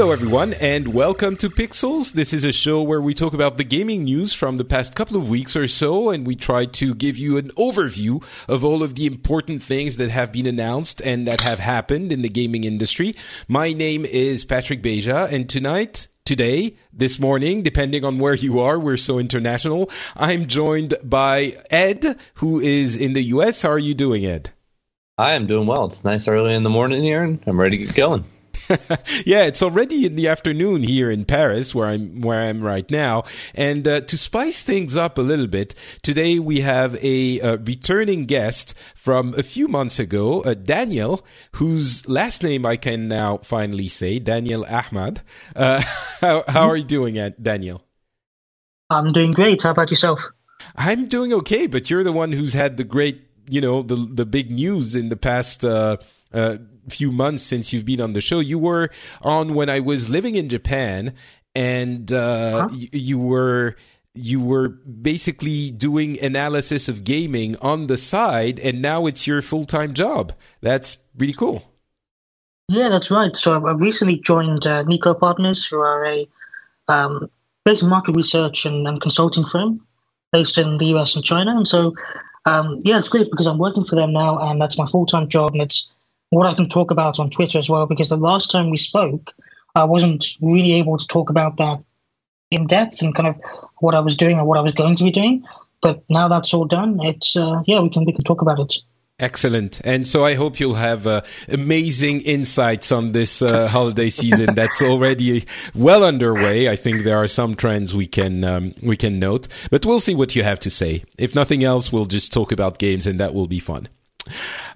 Hello, everyone, and welcome to Pixels. This is a show where we talk about the gaming news from the past couple of weeks or so, and we try to give you an overview of all of the important things that have been announced and that have happened in the gaming industry. My name is Patrick Beja, and tonight, today, this morning, depending on where you are, we're so international. I'm joined by Ed, who is in the US. How are you doing, Ed? I am doing well. It's nice early in the morning here, and I'm ready to get going. yeah, it's already in the afternoon here in Paris, where I'm where I'm right now. And uh, to spice things up a little bit, today we have a, uh, returning guest from a few months ago, uh, Daniel, whose last name I can now finally say, Daniel Ahmad. Uh, how, how are you doing, Daniel? I'm doing great. How about yourself? I'm doing okay, but you're the one who's had the great, you know, the the big news in the past. Few months since you've been on the show. You were on when I was living in Japan, and uh, huh? y- you were you were basically doing analysis of gaming on the side, and now it's your full time job. That's really cool. Yeah, that's right. So I recently joined uh, Niko Partners, who are a um, based market research and, and, consulting firm based in the US and China. And so, um, yeah, it's great because I'm working for them now, and that's my full time job, and it's what I can talk about on Twitter as well, because the last time we spoke, I wasn't really able to talk about that in depth and kind of what I was doing or what I was going to be doing. But now that's all done, it's uh, yeah, we can we can talk about it. Excellent. And so I hope you'll have uh, amazing insights on this uh, holiday season that's already well underway. I think there are some trends we can um, we can note, but we'll see what you have to say. If nothing else, we'll just talk about games and that will be fun.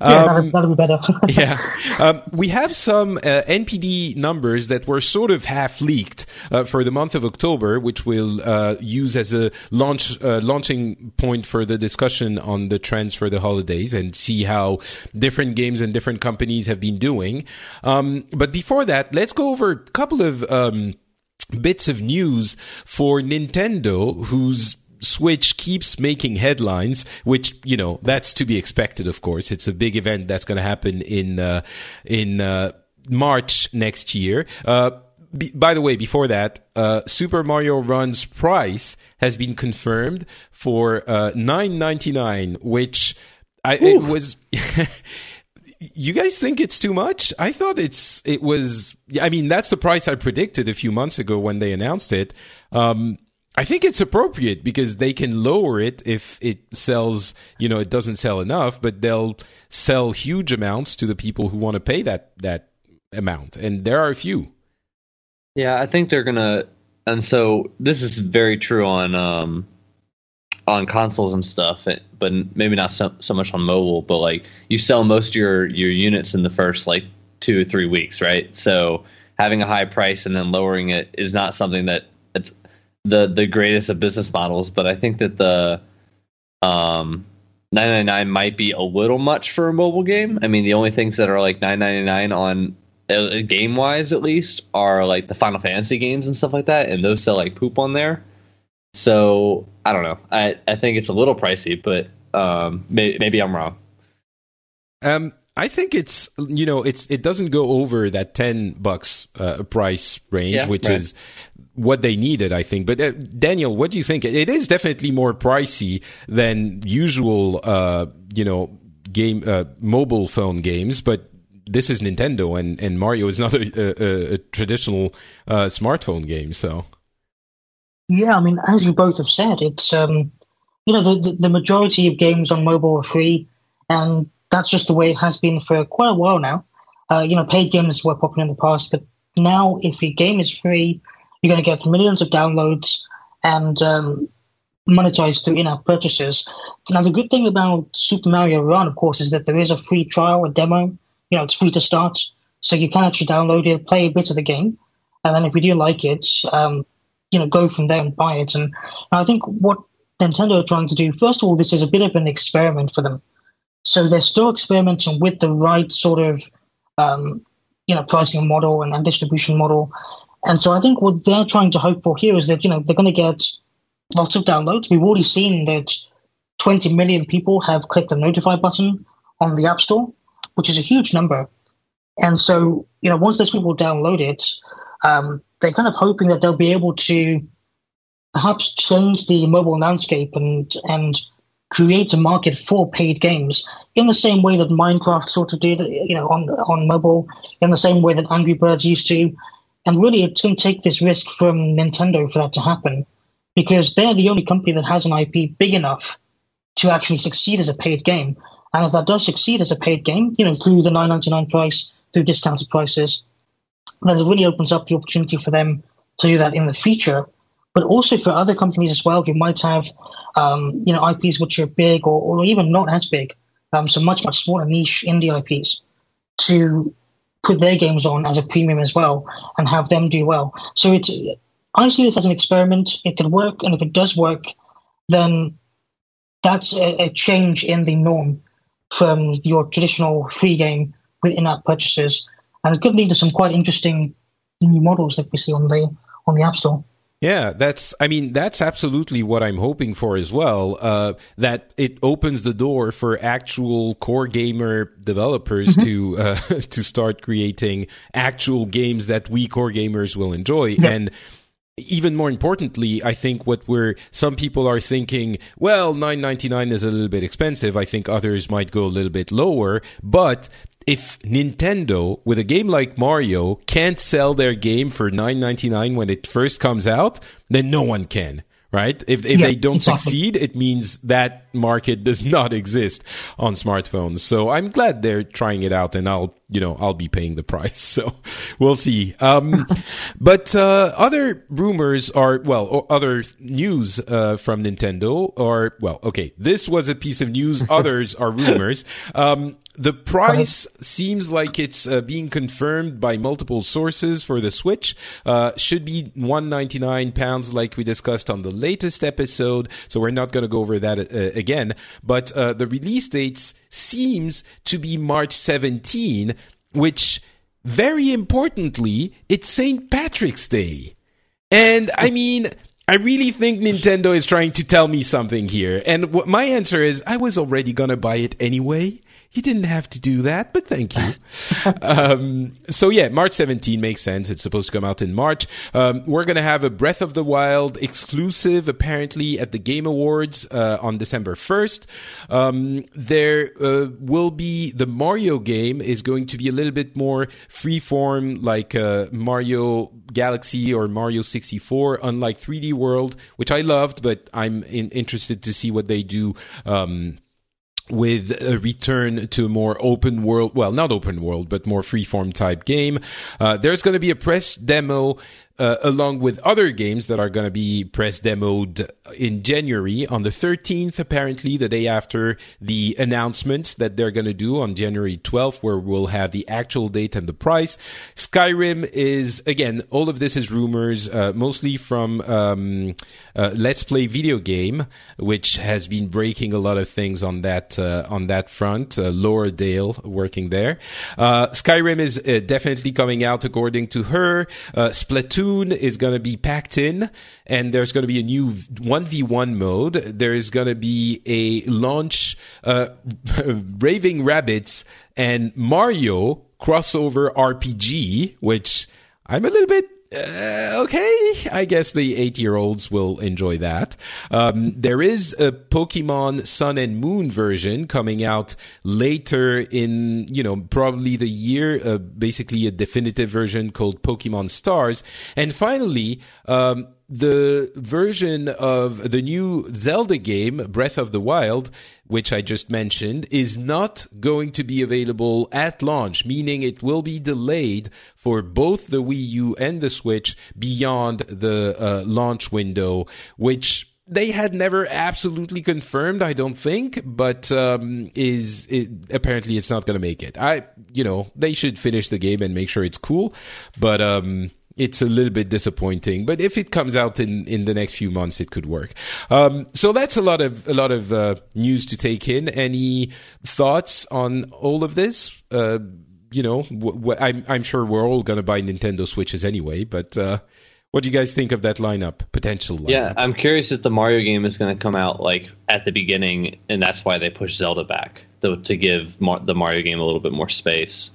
Yeah, um, that'll, be better. yeah. Um, we have some uh, NPD numbers that were sort of half leaked uh, for the month of October, which we'll uh, use as a launch uh, launching point for the discussion on the trends for the holidays and see how different games and different companies have been doing. Um, but before that, let's go over a couple of um, bits of news for Nintendo, who's Switch keeps making headlines, which you know that's to be expected. Of course, it's a big event that's going to happen in uh, in uh, March next year. Uh, be, by the way, before that, uh, Super Mario Run's price has been confirmed for uh, nine ninety nine, which I, it was. you guys think it's too much? I thought it's it was. I mean, that's the price I predicted a few months ago when they announced it. Um, I think it's appropriate because they can lower it if it sells, you know, it doesn't sell enough, but they'll sell huge amounts to the people who want to pay that that amount, and there are a few. Yeah, I think they're gonna, and so this is very true on um on consoles and stuff, but maybe not so, so much on mobile. But like, you sell most of your your units in the first like two or three weeks, right? So having a high price and then lowering it is not something that it's the the greatest of business models, but I think that the um 999 might be a little much for a mobile game. I mean, the only things that are like 999 on uh, game wise at least are like the Final Fantasy games and stuff like that, and those sell like poop on there. So I don't know. I I think it's a little pricey, but um, may, maybe I'm wrong. Um, I think it's you know it's it doesn't go over that ten bucks uh, price range, yeah, which right. is what they needed, I think. But uh, Daniel, what do you think? It is definitely more pricey than usual, uh, you know, game uh, mobile phone games. But this is Nintendo, and, and Mario is not a, a, a traditional uh, smartphone game. So, yeah, I mean, as you both have said, it's um, you know the, the, the majority of games on mobile are free, and that's just the way it has been for quite a while now. Uh, you know, paid games were popular in the past, but now if your game is free, you're going to get millions of downloads and um, monetized through in-app purchases. Now, the good thing about Super Mario Run, of course, is that there is a free trial, a demo. You know, it's free to start, so you can actually download it, play a bit of the game, and then if you do like it, um, you know, go from there and buy it. And, and I think what Nintendo are trying to do, first of all, this is a bit of an experiment for them. So they're still experimenting with the right sort of, um, you know, pricing model and, and distribution model. And so I think what they're trying to hope for here is that, you know, they're going to get lots of downloads. We've already seen that 20 million people have clicked the notify button on the App Store, which is a huge number. And so, you know, once those people download it, um, they're kind of hoping that they'll be able to perhaps change the mobile landscape and and create a market for paid games in the same way that Minecraft sort of did, you know, on on mobile, in the same way that Angry Birds used to. And really, going to take this risk from Nintendo for that to happen because they're the only company that has an IP big enough to actually succeed as a paid game. And if that does succeed as a paid game, you know, through the 9.99 price, through discounted prices, then it really opens up the opportunity for them to do that in the future. But also for other companies as well, who might have, um, you know, IPs which are big or, or even not as big, um, so much much smaller niche indie IPs, to put their games on as a premium as well and have them do well. So it's I see this as an experiment. It could work, and if it does work, then that's a, a change in the norm from your traditional free game with in-app purchases, and it could lead to some quite interesting new models that we see on the on the App Store. Yeah, that's, I mean, that's absolutely what I'm hoping for as well. Uh, that it opens the door for actual core gamer developers mm-hmm. to, uh, to start creating actual games that we core gamers will enjoy. Yeah. And, even more importantly, I think what we're some people are thinking, well, 9.99 is a little bit expensive. I think others might go a little bit lower, but if Nintendo with a game like Mario can't sell their game for 9.99 when it first comes out, then no one can right? If, if yeah, they don't exactly. succeed, it means that market does not exist on smartphones. So I'm glad they're trying it out and I'll, you know, I'll be paying the price. So we'll see. Um, but, uh, other rumors are, well, other news, uh, from Nintendo are, well, okay, this was a piece of news. Others are rumors. Um, the price seems like it's uh, being confirmed by multiple sources for the Switch. Uh, should be 199 pounds, like we discussed on the latest episode. So we're not going to go over that uh, again. But uh, the release dates seems to be March 17, which very importantly, it's St. Patrick's Day. And I mean, I really think Nintendo is trying to tell me something here. And my answer is, I was already going to buy it anyway. You didn't have to do that, but thank you. um, so yeah, March 17 makes sense. It's supposed to come out in March. Um, we're going to have a Breath of the Wild exclusive apparently at the Game Awards uh, on December 1st. Um, there uh, will be the Mario game is going to be a little bit more freeform like uh, Mario Galaxy or Mario 64, unlike 3D World, which I loved, but I'm in, interested to see what they do um, with a return to a more open world, well, not open world, but more freeform type game. Uh, there's going to be a press demo uh, along with other games that are going to be press demoed in January on the 13th, apparently the day after the announcements that they're going to do on January 12th, where we'll have the actual date and the price. Skyrim is, again, all of this is rumors, uh, mostly from um, uh, Let's Play video game, which has been breaking a lot of things on that uh, on that front. Uh, Laura Dale working there. Uh, Skyrim is definitely coming out according to her. Splatoon is going to be packed in and there's going to be a new 1v1 mode. There is going to be a launch, uh, Raving Rabbids and Mario crossover RPG, which I'm a little bit uh, okay, I guess the eight year olds will enjoy that. Um, there is a Pokemon Sun and Moon version coming out later in, you know, probably the year, uh, basically a definitive version called Pokemon Stars. And finally, um, the version of the new Zelda game, Breath of the Wild, which I just mentioned, is not going to be available at launch, meaning it will be delayed for both the Wii U and the Switch beyond the uh, launch window, which they had never absolutely confirmed, I don't think, but um, is it, apparently it's not going to make it. I, you know, they should finish the game and make sure it's cool, but um, it's a little bit disappointing. But if it comes out in, in the next few months, it could work. Um, so that's a lot of a lot of uh, news to take in. Any thoughts on all of this? Uh, you know, w- w- I'm I'm sure we're all going to buy Nintendo Switches anyway. But uh, what do you guys think of that lineup? Potential lineup? Yeah, I'm curious if the Mario game is going to come out like at the beginning, and that's why they push Zelda back to, to give Mar- the Mario game a little bit more space.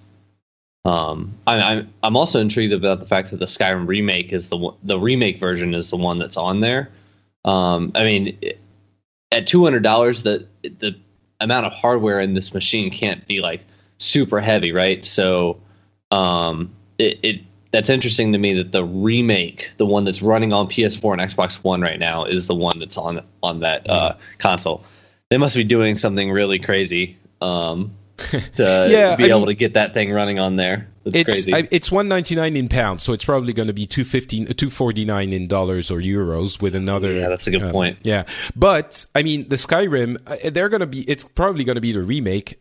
Um, I, I'm I'm also intrigued about the fact that the Skyrim remake is the the remake version is the one that's on there. Um, I mean, at two hundred dollars, the the amount of hardware in this machine can't be like super heavy, right? So, um, it, it that's interesting to me that the remake, the one that's running on PS4 and Xbox One right now, is the one that's on on that uh, console. They must be doing something really crazy. Um, to Yeah, be I able mean- to get that thing running on there. That's it's crazy. I, it's one ninety nine in pounds, so it's probably going to be two fifteen, two forty nine in dollars or euros with another. Yeah, that's a good uh, point. Yeah, but I mean, the Skyrim, uh, they're going to be. It's probably going to be the remake.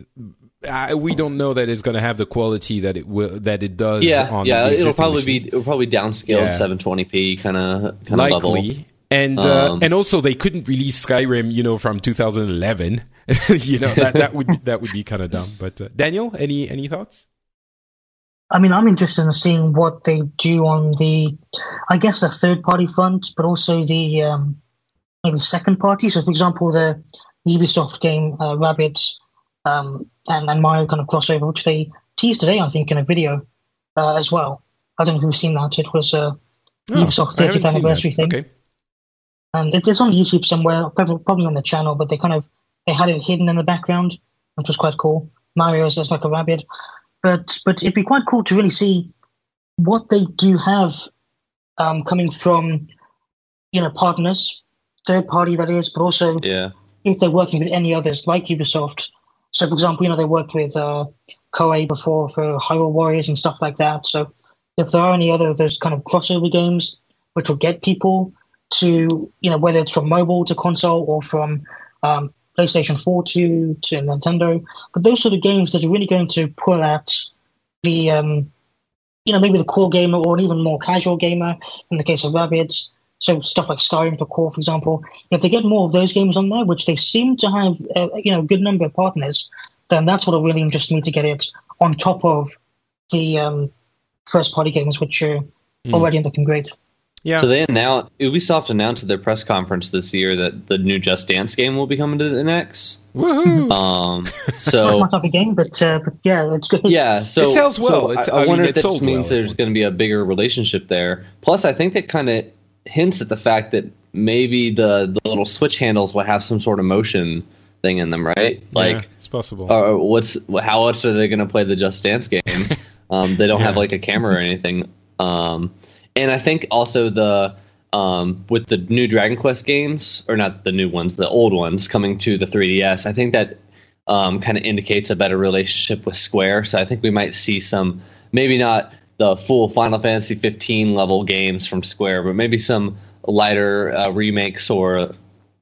Uh, we don't know that it's going to have the quality that it will that it does. yeah, on yeah. the It'll probably machines. be it'll probably downscaled Yeah. 720p kind of kind of level. likely. And uh, Um, and also they couldn't release Skyrim, you know, from 2011. you know that that would be, that would be kind of dumb. But uh, Daniel, any any thoughts? I mean, I'm interested in seeing what they do on the, I guess, the third party front, but also the um, maybe second party. So, for example, the Ubisoft game uh, Rabbids um, and, and Mario kind of crossover, which they teased today, I think, in a video uh, as well. I don't know if you've seen that. It was a Ubisoft 30th anniversary thing. Okay. and it, it's on YouTube somewhere, probably, probably on the channel. But they kind of they had it hidden in the background, which was quite cool. Mario is just like a rabbit, but but it'd be quite cool to really see what they do have um, coming from you know partners, third party that is, but also Yeah, if they're working with any others like Ubisoft. So, for example, you know they worked with uh, Koei before for Hyrule Warriors and stuff like that. So, if there are any other of those kind of crossover games which will get people to you know whether it's from mobile to console or from um, PlayStation 4 to to Nintendo, but those sort of games that are really going to pull out the um, you know maybe the core gamer or an even more casual gamer in the case of Rabbids. So stuff like Skyrim for core, for example. If they get more of those games on there, which they seem to have, uh, you know, a good number of partners, then that's what will really interest me to get it on top of the um, first-party games, which are already looking great. Yeah. So they announced Ubisoft announced at their press conference this year that the new Just Dance game will be coming to the next. Woohoo! Um, so my type of game, but uh, but yeah, it's good. yeah, so It sells well. so It's- I, I I wonder it if that sold just means well. there's going to be a bigger relationship there. Plus, I think that kind of hints at the fact that maybe the the little switch handles will have some sort of motion thing in them, right? Like. yeah, it's possible. or what's how else are they going to play the Just Dance game? um, they don't have like a camera or anything. Um, and I think also the um, with the new Dragon Quest games, or not the new ones, the old ones coming to the 3DS. I think that um, kind of indicates a better relationship with Square. So I think we might see some, maybe not the full Final Fantasy 15 level games from Square, but maybe some lighter uh, remakes or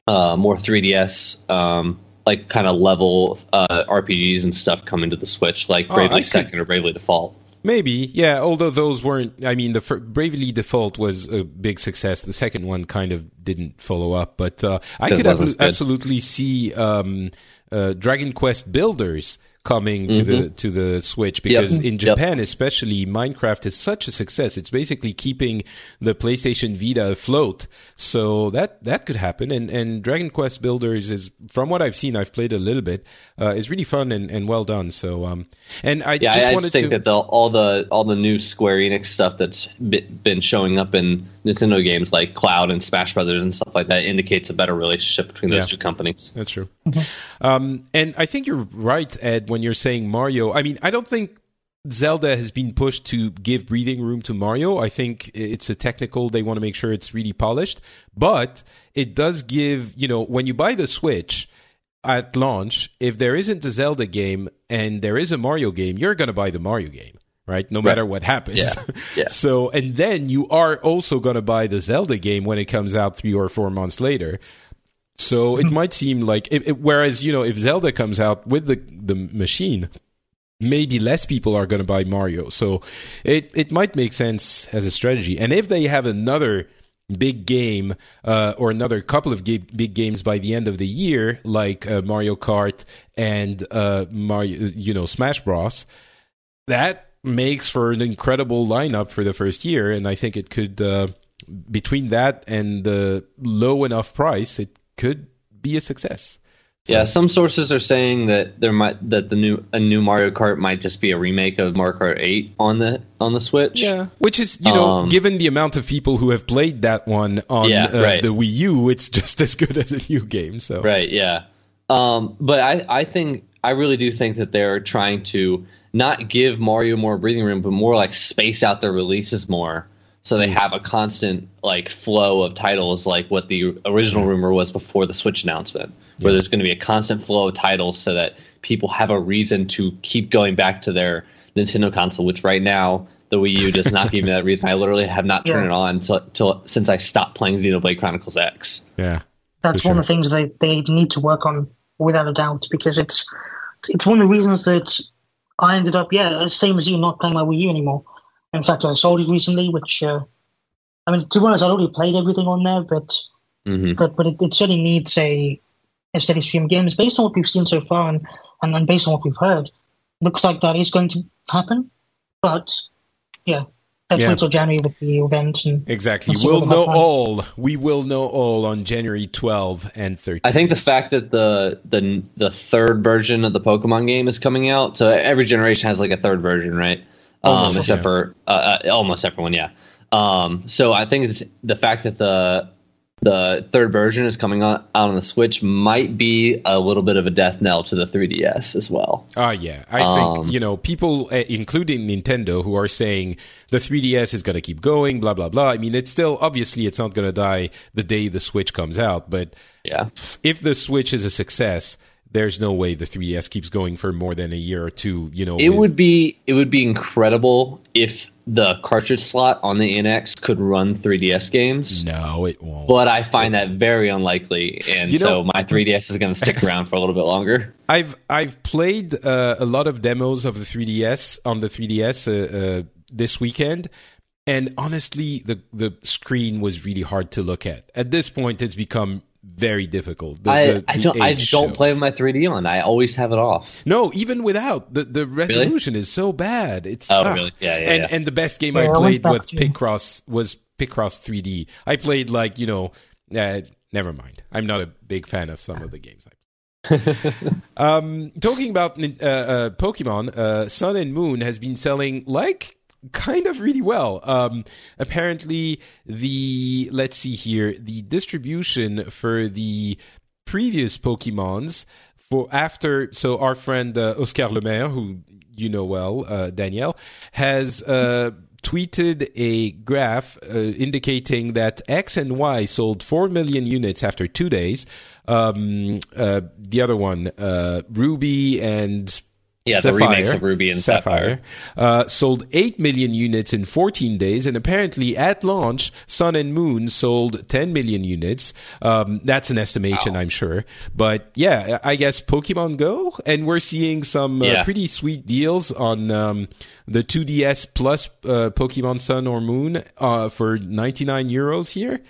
uh, more 3DS, um, like kind of level uh, RPGs and stuff coming to the Switch, like Oh, Bravely could- Second or Bravely Default. Maybe, yeah. Although those weren't, I mean, the Bravely Default was a big success. The second one kind of didn't follow up, but uh, I It could good. absolutely see um, uh, Dragon Quest Builders coming to the to the Switch because in Yep. Japan especially Minecraft is such a success. It's basically keeping the PlayStation Vita afloat. So that that could happen. And and Dragon Quest Builders is from what I've seen, I've played a little bit, uh, is really fun and, and well done. So um and I Yeah, just I, I wanted just think to that the, all the all the new Square Enix stuff that's been showing up in Nintendo games like Cloud and Smash Brothers and stuff like that indicates a better relationship between those Yeah. two companies. That's true. Um, and I think you're right, Ed, when you're saying Mario. I mean, I don't think Zelda has been pushed to give breathing room to Mario. I think it's a technical, they want to make sure it's really polished. But it does give, you know, when you buy the Switch at launch, if there isn't a Zelda game and there is a Mario game, you're going to buy the Mario game. Right, no matter what happens. Yeah. Yeah. So, and then you are also going to buy the Zelda game when it comes out three or four months later. So it might seem like, it, it- whereas you know, if Zelda comes out with the the machine, maybe less people are going to buy Mario. So it it might make sense as a strategy. And if they have another big game uh, or another couple of ga- big games by the end of the year, like uh, Mario Kart and uh, Mario, you know, Smash Bros, that makes for an incredible lineup for the first year. And I think it could, uh, between that and the low enough price, it could be a success. Yeah, some sources are saying that there might that the new a new Mario Kart might just be a remake of Mario Kart 8 on the on the Switch. Yeah, which is you know, Um, given the amount of people who have played that one on Yeah, uh, right. the Wii U, it's just as good as a new game. So Right, yeah. Um, but I, I think I really do think that they're trying to not give Mario more breathing room, but more like space out their releases more. So they mm. have a constant like flow of titles, like what the original mm. rumor was before the Switch announcement, where there's going to be a constant flow of titles, so that people have a reason to keep going back to their Nintendo console. Which right now the Wii U does not give me that reason. I literally have not turned Yeah. it on till, till since I stopped playing Xenoblade Chronicles X. yeah, That's For one of the things they, they need to work on without a doubt because it's it's one of the reasons that I ended up yeah the same as you not playing my Wii U anymore. In fact, I sold it recently, which uh, I mean to be honest, I'd already played everything on there, but hmm but but it, it certainly needs a a steady stream of games based on what we've seen so far and, and and based on what we've heard. Looks like that is going to happen, but yeah, let's Yeah. wait till January with the event and exactly. Let's We'll know happens. all. We will know all on January 12 and 13. I think the fact that the the the third version of the Pokemon game is coming out, so every generation has like a third version, right? Almost, um, except yeah. for uh, uh, almost everyone, yeah. Um, so I think it's the fact that the the third version is coming out, out on the Switch might be a little bit of a death knell to the 3DS as well. Ah, yeah. I Um, think, you know, people, uh, including Nintendo, who are saying the 3DS is going to keep going, blah, blah, blah. I mean, it's still, obviously, it's not going to die the day the Switch comes out. But Yeah, if the Switch is a success, there's no way the 3DS keeps going for more than a year or two, you know. it with- would be it would be incredible if the cartridge slot on the NX could run 3DS games. No, it won't. But I find that very unlikely, and You know- so my 3DS is going to stick around for a little bit longer. I've I've played uh, a lot of demos of the 3DS on the 3DS uh, uh, this weekend, and honestly, the the screen was really hard to look at. At this point, it's become very difficult. The- I, the- I don't I don't play with my 3D on. I always have it off. No, even without the the resolution is so bad. It's Oh, ah. really? Yeah, yeah, And yeah. and the best game Yeah, I I played back with to- Picross was Picross 3D. I played like you know, uh, never mind. I'm not a big fan of some of the games I um, talking about uh, uh, Pokemon, uh, Sun and Moon has been selling like kind of really well. Um, apparently, the let's see here, the distribution for the previous Pokemons for after. So our friend uh, Oscar Lemaire, who you know well, uh, Danielle, has. Uh, tweeted a graph uh, indicating that X and Y sold 4 million units after two days. Um, uh, the other one, uh, Ruby and Yeah, the remakes of Ruby and Sapphire. uh, sold 8 million units in 14 days. And apparently at launch, Sun and Moon sold 10 million units. Um, that's an estimation, I'm sure. But yeah, I guess Pokemon Go. And we're seeing some uh, Yeah. pretty sweet deals on um, the 2DS plus uh, Pokemon Sun or Moon uh, for 99 euros here.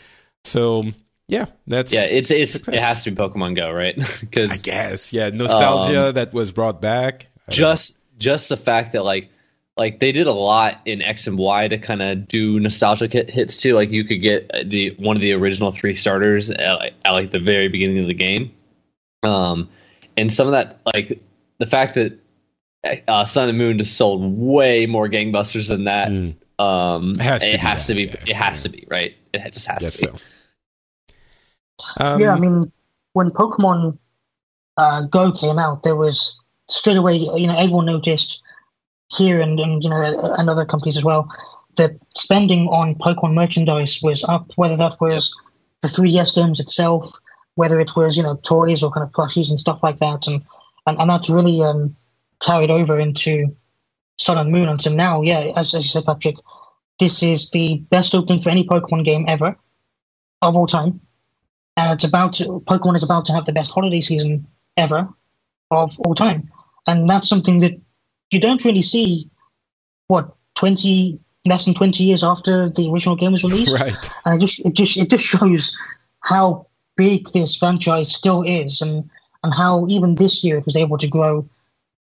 So yeah, that's. Yeah, it's it's it has to be Pokemon Go, right? Because I guess, yeah, nostalgia Um, that was brought back. Just just the fact that like like they did a lot in X and Y to kind of do nostalgic hit, hits too. Like you could get the one of the original three starters at, at like the very beginning of the game, um, and some of that like the fact that uh, Sun and Moon just sold way more gangbusters than that. Mm. Um, It has to it be has to be. yeah. It has to be right. It just has Guess to be. so. Um, yeah, I mean, when Pokemon uh, Go came out, there was straight away, you know, everyone noticed here and, and you know, and other companies as well, that spending on Pokemon merchandise was up, whether that was the 3DS games itself, whether it was, you know, toys or kind of plushies and stuff like that. And, and, and that's really um, carried over into Sun and Moon. And so now, yeah, as, as you said, Patrick, this is the best opening for any Pokemon game ever of all time and it's about to, Pokemon is about to have the best holiday season ever of all time, and that's something that you don't really see. What twenty less than twenty years after the original game was released, right. and it just it just it just shows how big this franchise still is, and and how even this year it was able to grow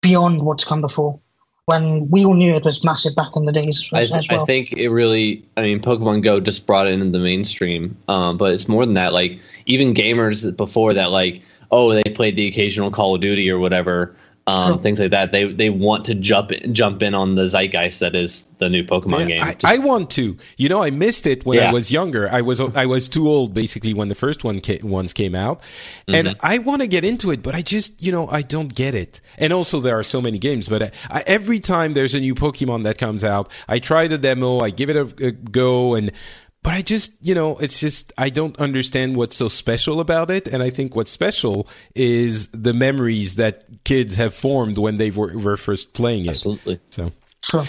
beyond what's come before. When we all knew it was massive back in the days I, as, as well. I think it really. I mean, Pokemon Go just brought it into the mainstream, um, but it's more than that. Like even gamers before that, like oh, they played the occasional Call of Duty or whatever, um, Sure. things like that. They they want to jump in, jump in on the zeitgeist that is the new Pokemon Yeah, game. I, Just- I want to. You know, I missed it when I was younger. I was I was too old basically when the first one ca- ones came out, Mm-hmm. and I want to get into it, but I just you know I don't get it. And also there are so many games, but I, I, every time there's a new Pokemon that comes out, I try the demo, I give it a, a go, and but I just you know it's just I don't understand what's so special about it, and I think what's special is the memories that kids have formed when they were, were first playing it. Absolutely. So. Sure.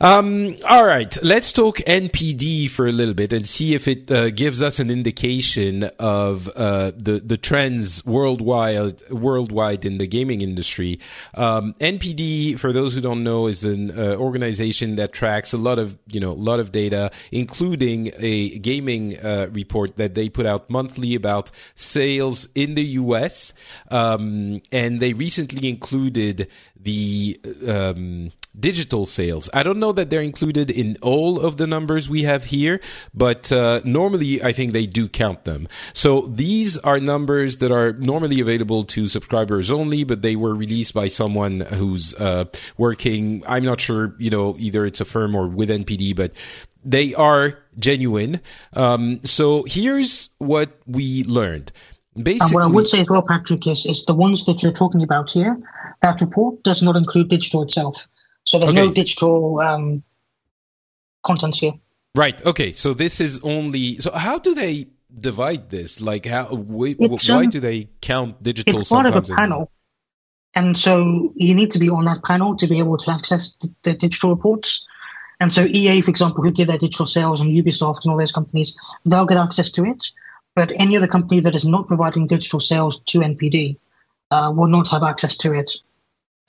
Um, all right, let's talk NPD for a little bit and see if it uh, gives us an indication of uh, the the trends worldwide worldwide in the gaming industry. Um, NPD, for those who don't know, is an uh, organization that tracks a lot of you know a lot of data, including a gaming uh, report that they put out monthly about sales in the U.S. Um, and they recently included the um, digital sales. I don't know that they're included in all of the numbers we have here, but uh, normally I think they do count them. So these are numbers that are normally available to subscribers only, but they were released by someone who's uh, working. I'm not sure, you know, either it's a firm or with NPD, but they are genuine. Um, so here's what we learned. Basically, And what I would say as well, Patrick, is, is the ones that you're talking about here, that report does not include digital itself. So there's no digital um, content here. Right. Okay. So this is only. So how do they divide this? Like how? Wh- It's, why um, do they count digital? It's part of a sometimes and- panel. And so you need to be on that panel to be able to access the, the digital reports. And so EA, for example, who give their digital sales and Ubisoft and all those companies, they'll get access to it. But any other company that is not providing digital sales to NPD uh, will not have access to it.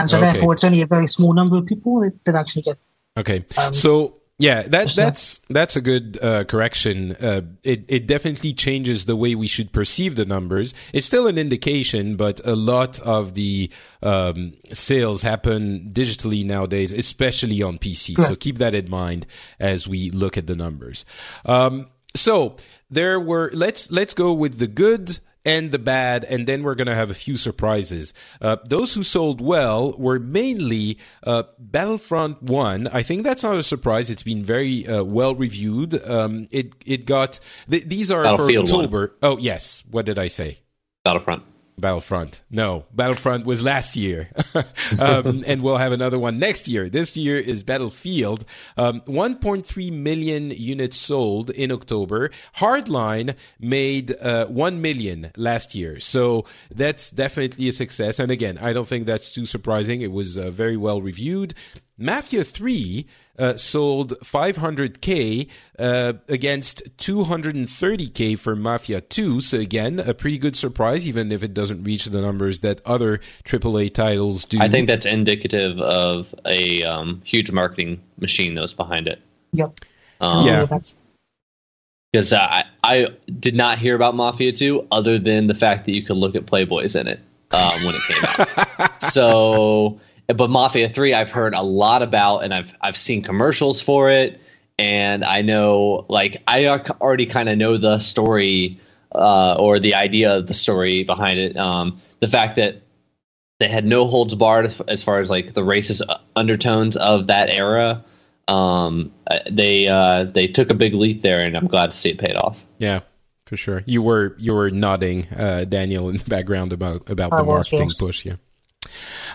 And so Okay. therefore, it's only a very small number of people that, that actually get Okay. Um, so yeah, that that's that's a good uh, correction. Uh, it it definitely changes the way we should perceive the numbers. It's still an indication, but a lot of the um, sales happen digitally nowadays, especially on PC. So keep that in mind as we look at the numbers. Um, so there were let's let's go with the good and the bad, and then we're going to have a few surprises. Uh, those who sold well were mainly uh, Battlefront One. I think that's not a surprise. It's been very uh, well reviewed. Um, it it got th- these are for Battlefield 1. October. Oh yes, what did I say? Battlefront. Battlefront. No, Battlefront was last year, um, and we'll have another one next year. This year is Battlefield. Um, 1.3 million units sold in October. Hardline made uh, 1 million last year, so that's definitely a success. And again, I don't think that's too surprising. It was uh, very well reviewed. Mafia 3 uh, sold 500k uh, against 230k for Mafia 2. So again, a pretty good surprise, even if it doesn't reach the numbers that other AAA titles do. I think that's indicative of a um, huge marketing machine that was behind it. Yep. Um, Yeah. Because I, I did not hear about Mafia 2 other than the fact that you could look at Playboys in it um, when it came out. so but Mafia Three, I've heard a lot about, and I've I've seen commercials for it, and I know like I already kind of know the story uh, or the idea of the story behind it. Um, the fact that they had no holds barred as far as like the racist undertones of that era. Um, uh, they uh, they took a big leap there, and I'm glad to see it paid off. Yeah, for sure. You were you were nodding, uh, Daniel, in the background about about the marketing yes. push. Yeah.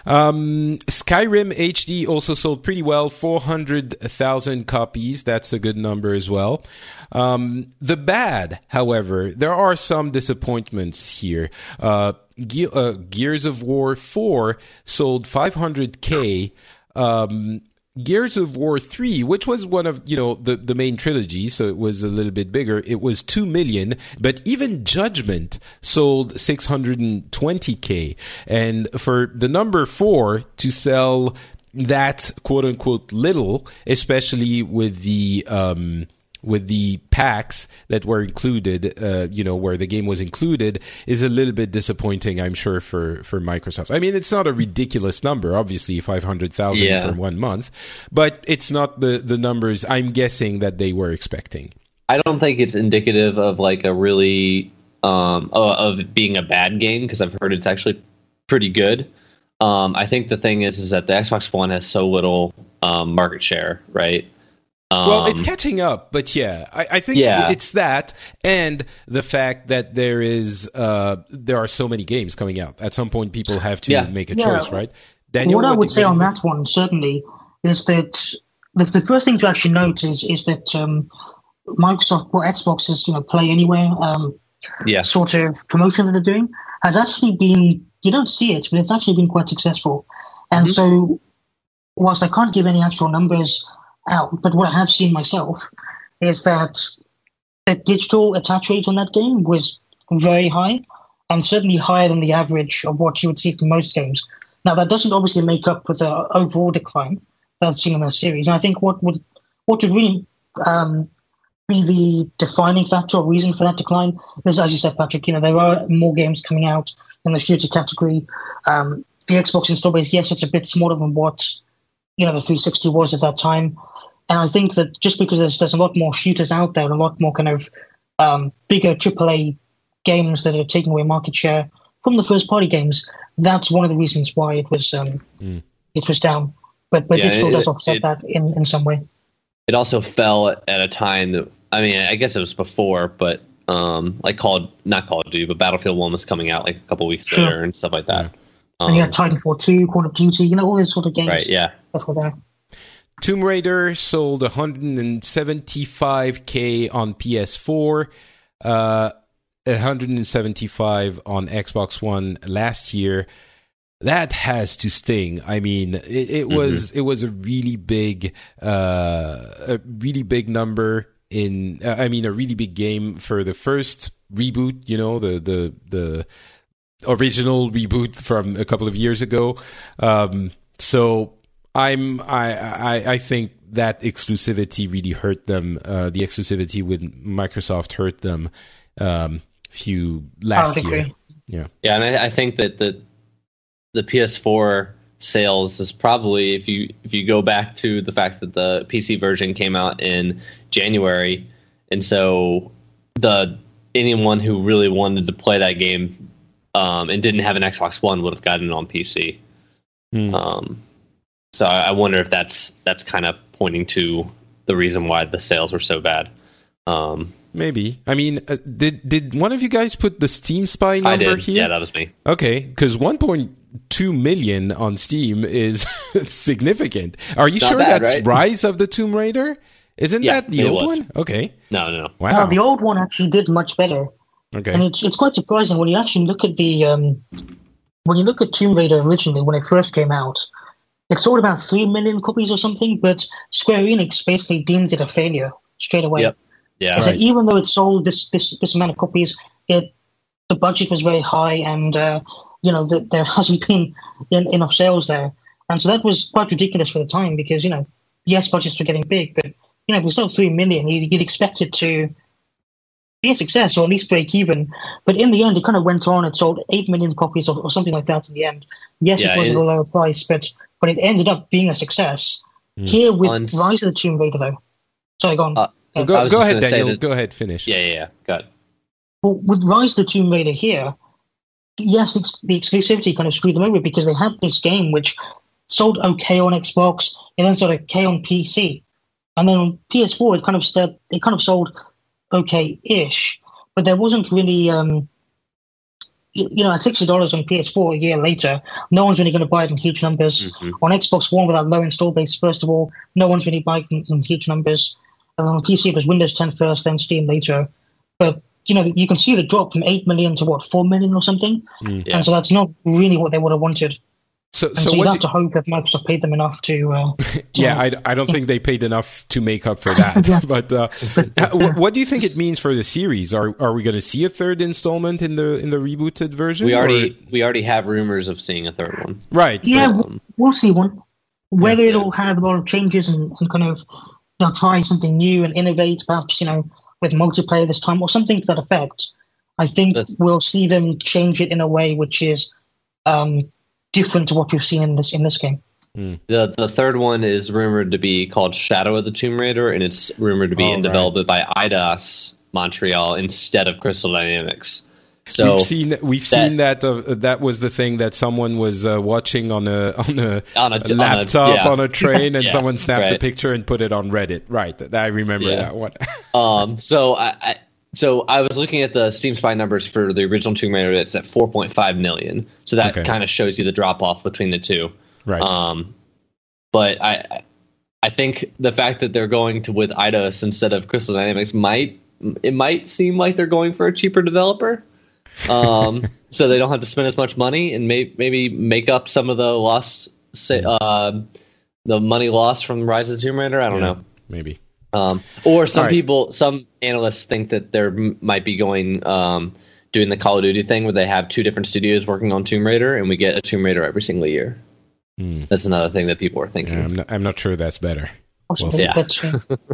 Um, Skyrim HD also sold pretty well, 400,000 copies. That's a good number as well. Um, the bad, however, there are some disappointments here. Uh, Ge- uh, Gears of War 4 sold 500k. Um, Gears of War 3, which was one of, you know, the, the main trilogy, so it was a little bit bigger, it was 2 million, but even Judgment sold 620k. And for the number 4 to sell that quote unquote little, especially with the, um, with the packs that were included, uh, you know, where the game was included, is a little bit disappointing, I'm sure, for, for Microsoft. I mean, it's not a ridiculous number, obviously, 500,000 yeah. for one month, but it's not the, the numbers I'm guessing that they were expecting. I don't think it's indicative of like a really, um, of being a bad game, because I've heard it's actually pretty good. Um, I think the thing is, is that the Xbox One has so little um, market share, right? Um, well, it's um, catching up, but yeah, I, I think yeah. it's that and the fact that there is uh, there are so many games coming out. At some point, people have to yeah. make a yeah. choice, right? Daniel, what, what I would say on that one certainly is that the, the first thing to actually note is is that um, Microsoft or Xbox is you know Play Anywhere, um, yeah, sort of promotion that they're doing has actually been you don't see it, but it's actually been quite successful. And mm-hmm. so, whilst I can't give any actual numbers out. But what I have seen myself is that the digital attach rate on that game was very high and certainly higher than the average of what you would see for most games. Now, that doesn't obviously make up for the overall decline that's seen in the series. And I think what would what would really um, be the defining factor or reason for that decline is, as you said, Patrick, you know, there are more games coming out in the shooter category. Um, the Xbox install base, yes, it's a bit smaller than what you know the 360 was at that time, and I think that just because there's there's a lot more shooters out there, and a lot more kind of um, bigger AAA games that are taking away market share from the first party games, that's one of the reasons why it was um, mm. it was down. But but yeah, digital it, does offset it, that in, in some way. It also fell at a time that I mean I guess it was before, but um, like called not Call of Duty, but Battlefield One was coming out like a couple weeks sure. later and stuff like that. Yeah. Um, and you had Titanfall Two, Call of Duty, you know all these sort of games. Right. Yeah. That's what they're. Tomb Raider sold 175k on PS4, uh, 175 on Xbox One last year. That has to sting. I mean, it, it mm-hmm. was it was a really big, uh, a really big number in. Uh, I mean, a really big game for the first reboot. You know, the the the original reboot from a couple of years ago. Um, so I'm I, I I think that exclusivity really hurt them. Uh, the exclusivity with Microsoft hurt them. Um, few last year. Yeah, yeah, and I, I think that the the PS4 sales is probably if you if you go back to the fact that the PC version came out in January, and so the anyone who really wanted to play that game um, and didn't have an Xbox One would have gotten it on PC. Mm. Um, so I wonder if that's that's kind of pointing to the reason why the sales were so bad. Um, Maybe. I mean, uh, did did one of you guys put the Steam Spy number here? Yeah, that was me. Okay, because 1.2 million on Steam is significant. Are you Not sure bad, that's right? Rise of the Tomb Raider? Isn't yeah, that the old was. one? Okay. No, no, no. Wow. No, the old one actually did much better. Okay. And it's it's quite surprising when you actually look at the um, when you look at Tomb Raider originally when it first came out it sold about 3 million copies or something, but Square Enix basically deemed it a failure straight away. Yep. Yeah. Right. even though it sold this, this, this amount of copies, it the budget was very high and, uh, you know, the, there hasn't been in, enough sales there. And so that was quite ridiculous for the time because, you know, yes, budgets were getting big, but, you know, if we sold 3 million, you'd, you'd expect it to be a success or at least break even. But in the end, it kind of went on. It sold 8 million copies or, or something like that in the end. Yes, yeah, it was it, at a lower price, but but it ended up being a success. Mm. Here with On- Rise of the Tomb Raider, though. Sorry, go on. Uh, Well, go go ahead, Daniel. that- Go ahead, finish. Yeah, yeah, yeah. Got it. Well, with Rise of the Tomb Raider here, yes, the, the exclusivity kind of screwed them over because they had this game which sold okay on Xbox and then sold okay on PC, and then on PS4 it kind of said it kind of sold okay-ish, but there wasn't really. Um, y- you know, at sixty dollars on PS4 a year later, no one's really going to buy it in huge numbers. Mhm. On Xbox One, with that low install base, first of all, no one's really buying it in huge numbers. And on PC, it was Windows 10 first, then Steam later. But you know, you can see the drop from eight million to what four million or something, Mm. Yeah. and so that's not really what they would have wanted. So, And so so, you'd have do- to hope that Microsoft paid them enough to. Uh, yeah, I, I don't think they paid enough to make up for that. Yeah. but uh, uh, wh- what do you think it means for the series? Are are we going to see a third installment in the in the rebooted version? We or- already we already have rumors of seeing a third one. right. yeah, Um, we'll, we'll see one. Whether Yeah. it'll have a lot of changes and, and kind of they'll try something new and innovate, perhaps you know with multiplayer this time or something to that effect. I think That's- we'll see them change it in a way which is um, different to what we've seen in this in this game. The the third one is rumored to be called Shadow of the Tomb Raider, and it's rumored to be Oh, in right. development by Eidos Montreal instead of Crystal Dynamics. So we've seen we've that- seen that uh, that was the thing that someone was uh, watching on a on a, On a- a on a- laptop yeah. on a train, and Yeah, someone snapped a picture and put it on Reddit. Right, I remember Yeah. that one. Um, so I, I so I was looking at the Steam Spy numbers for the original Tomb Raider. It's at 4.5 million. So that Okay. kind of shows you the drop off between the two. right. Um, but I I think the fact that they're going to with Eidos instead of Crystal Dynamics might it might seem like they're going for a cheaper developer. Um, so they don't have to spend as much money and may, maybe make up some of the lost uh, the money lost from Rise of the Tomb Raider. I don't Yeah, know. Maybe. Um, or some All right. people, some analysts think that there m- might be going um, doing the Call of Duty thing where they have two different studios working on Tomb Raider, and we get a Tomb Raider every single year. Hmm. That's another thing that people are thinking. Yeah, I'm not, I'm not sure that's better. Possibly, Yeah.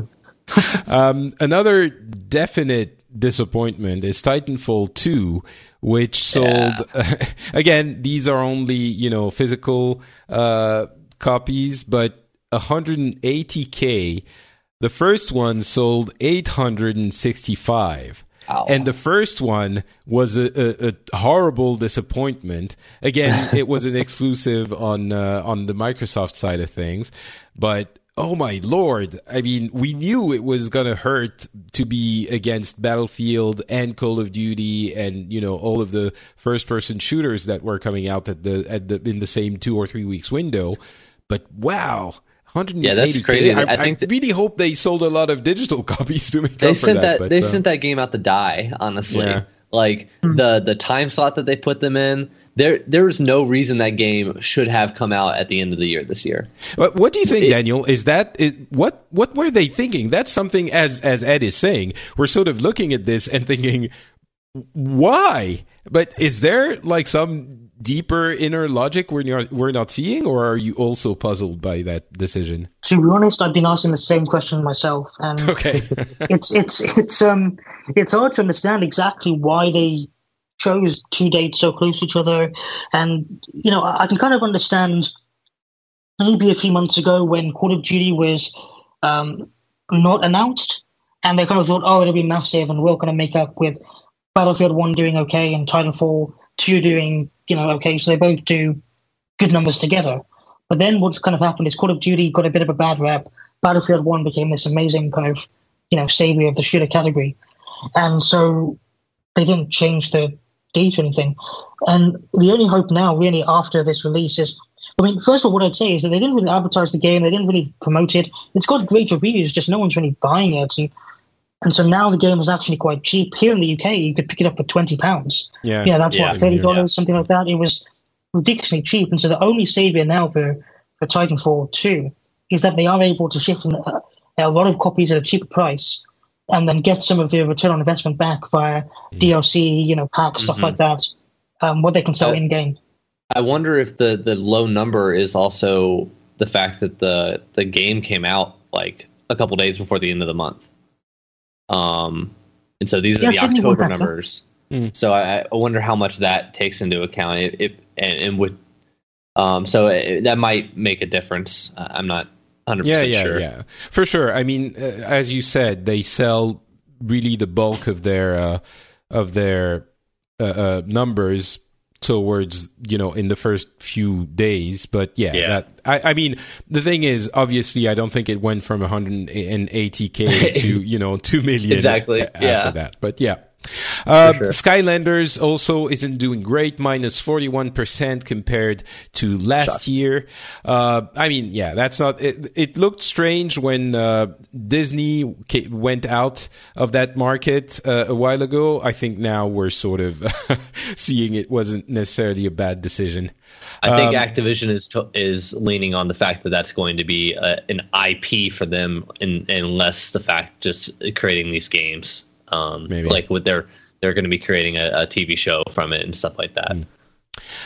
Um, another definite disappointment is Titanfall 2, which sold again. These are only you know physical uh, copies, but 180k. The first one sold 865. Ow. And the first one was a, a, a horrible disappointment. Again, it was an exclusive on uh, on the Microsoft side of things, but oh my lord! I mean, we knew it was gonna hurt to be against Battlefield and Call of Duty and you know all of the first person shooters that were coming out at the at the in the same two or three weeks window. But wow. 180K. Yeah, that's crazy. I, I think I that- really hope they sold a lot of digital copies to make they up for sent that, but, they uh, sent that game out to die. Honestly, Yeah. like the the time slot that they put them in, there there was no reason that game should have come out at the end of the year this year. What, what do you think, It- Daniel? Is that is what what were they thinking? That's something as as Ed is saying. We're sort of looking at this and thinking, why? But is there like some deeper inner logic we're not we're not seeing, or are you also puzzled by that decision? to be honest, I've been asking the same question myself, and Okay, it's it's it's um it's hard to understand exactly why they chose two dates so close to each other, and you know I I can kind of understand maybe a few months ago when Call of Duty was um, not announced, and they kind of thought, oh, it'll be massive, and we're going to make up with Battlefield One doing okay and Titanfall Two doing you know okay, so they both do good numbers together. But then what kind of happened is Call of Duty got a bit of a bad rep. Battlefield One became this amazing kind of you know savior of the shooter category, and so they didn't change the date or anything. And the only hope now, really, after this release is. I mean, first of all, what I'd say is that they didn't really advertise the game. They didn't really promote it. It's got great reviews, just no one's really buying it. And, and so now the game is actually quite cheap. Here in the UK, you could pick it up for twenty pounds. yeah, Yeah, that's Yeah. what thirty dollars, Yeah. something like that. It was ridiculously cheap, and so the only savior now for for Titanfall two is that they are able to ship in a, a lot of copies at a cheaper price, and then get some of the return on investment back via DLC, you know, packs, stuff Mhm. like that. Um, what they can sell in game. I wonder if the the low number is also the fact that the the game came out like a couple days before the end of the month. Um, and so these are the October numbers. Mm. So I, I wonder how much that takes into account. It, it and, and with Um, so it, that might make a difference. I'm not 100% yeah, yeah, sure. yeah, for sure. I mean, uh, as you said, they sell really the bulk of their uh, of their uh, uh, numbers towards you know in the first few days but yeah, Yeah. that I, I mean the thing is obviously i don't think it went from 180k to you know 2 million Exactly, after yeah. that but yeah uh, sure. Skylanders also isn't doing great, minus 41% compared to last year. Uh, I mean, yeah, that's not, it, it looked strange when, uh, Disney ca- went out of that market, uh, a while ago. I think now we're sort of seeing it wasn't necessarily a bad decision. I think Um, Activision is to, is leaning on the fact that that's going to be uh an IP for them, and, and less the fact just creating these games. Um, Maybe. like with their they're going to be creating a, a TV show from it and stuff like that.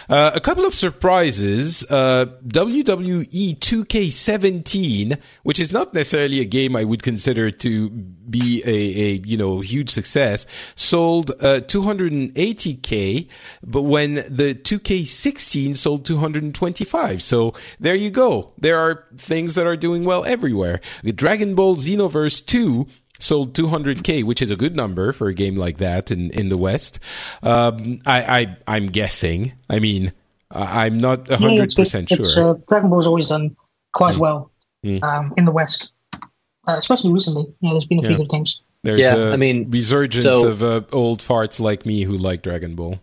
Uh, a couple of surprises. Uh, WWE 2K17, which is not necessarily a game I would consider to be a, a you know huge success, sold uh, 280k, but when the 2K16 sold 225. So there you go. There are things that are doing well everywhere. Dragon Ball Xenoverse 2 sold 200k, which is a good number for a game like that in, in the West. Um, I, I I'm guessing. I mean, I- I'm not hundred it's good. percent sure. uh, Dragon Ball's always done quite well Mm. um, in the West, uh, especially recently. Yeah, there's been a few Yeah. good games. There's Yeah, a I mean, resurgence so- of uh, old farts like me who like Dragon Ball.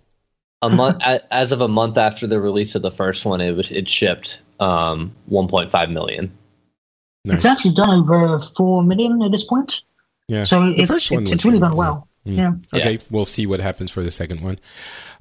A month as of a month after the release of the first one, it was it shipped um, 1.5 million. Nice. It's actually done over four million at this point, Yeah, so the it's, first one it's, it's really good, done well. Mm. Yeah. Okay, Yeah. we'll see what happens for the second one.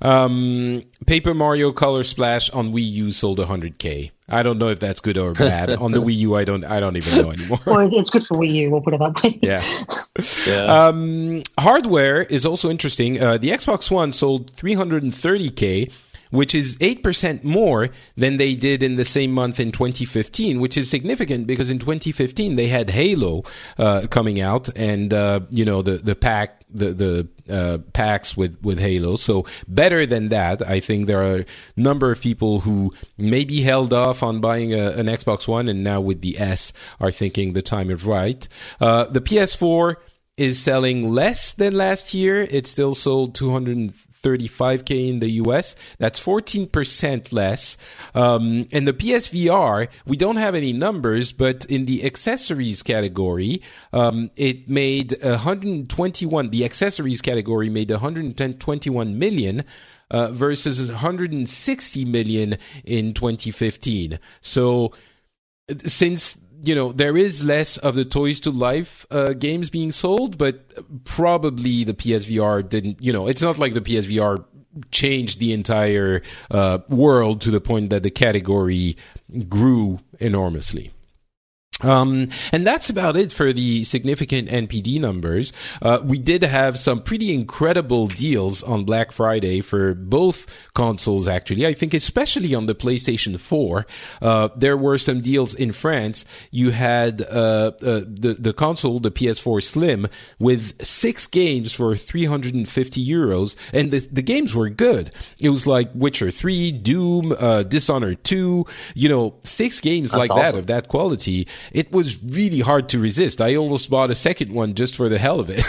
Um, Paper Mario Color Splash on Wii U sold 100k. I don't know if that's good or bad. on the Wii U, I don't. I don't even know anymore. Well, it's good for Wii U. We'll put it that way. yeah. Yeah. Um, hardware is also interesting. Uh, the Xbox One sold 330k, which is 8% more than they did in the same month in 2015, which is significant because in 2015 they had Halo uh, coming out and, uh, you know, the, the pack, the, the uh, packs with, with Halo. So better than that, I think there are a number of people who maybe held off on buying a, an Xbox One and now with the S are thinking the time is right. Uh, the PS4 is selling less than last year. It still sold 235k in the US. That's 14% less. Um, and the PSVR, we don't have any numbers, but in the accessories category, um, it made 121. The accessories category made 121 million. Uh, versus 160 million in 2015. So, since you know there is less of the toys to life uh, games being sold but probably the psvr didn't you know it's not like the psvr changed the entire uh, world to the point that the category grew enormously um, and that's about it for the significant NPD numbers. Uh, we did have some pretty incredible deals on Black Friday for both consoles, actually. I think especially on the PlayStation 4. Uh, there were some deals in France. You had, uh, uh, the, the console, the PS4 Slim, with six games for 350 euros. And the, the games were good. It was like Witcher 3, Doom, uh, Dishonored 2, you know, six games like that of that quality, it was really hard to resist. I almost bought a second one just for the hell of it.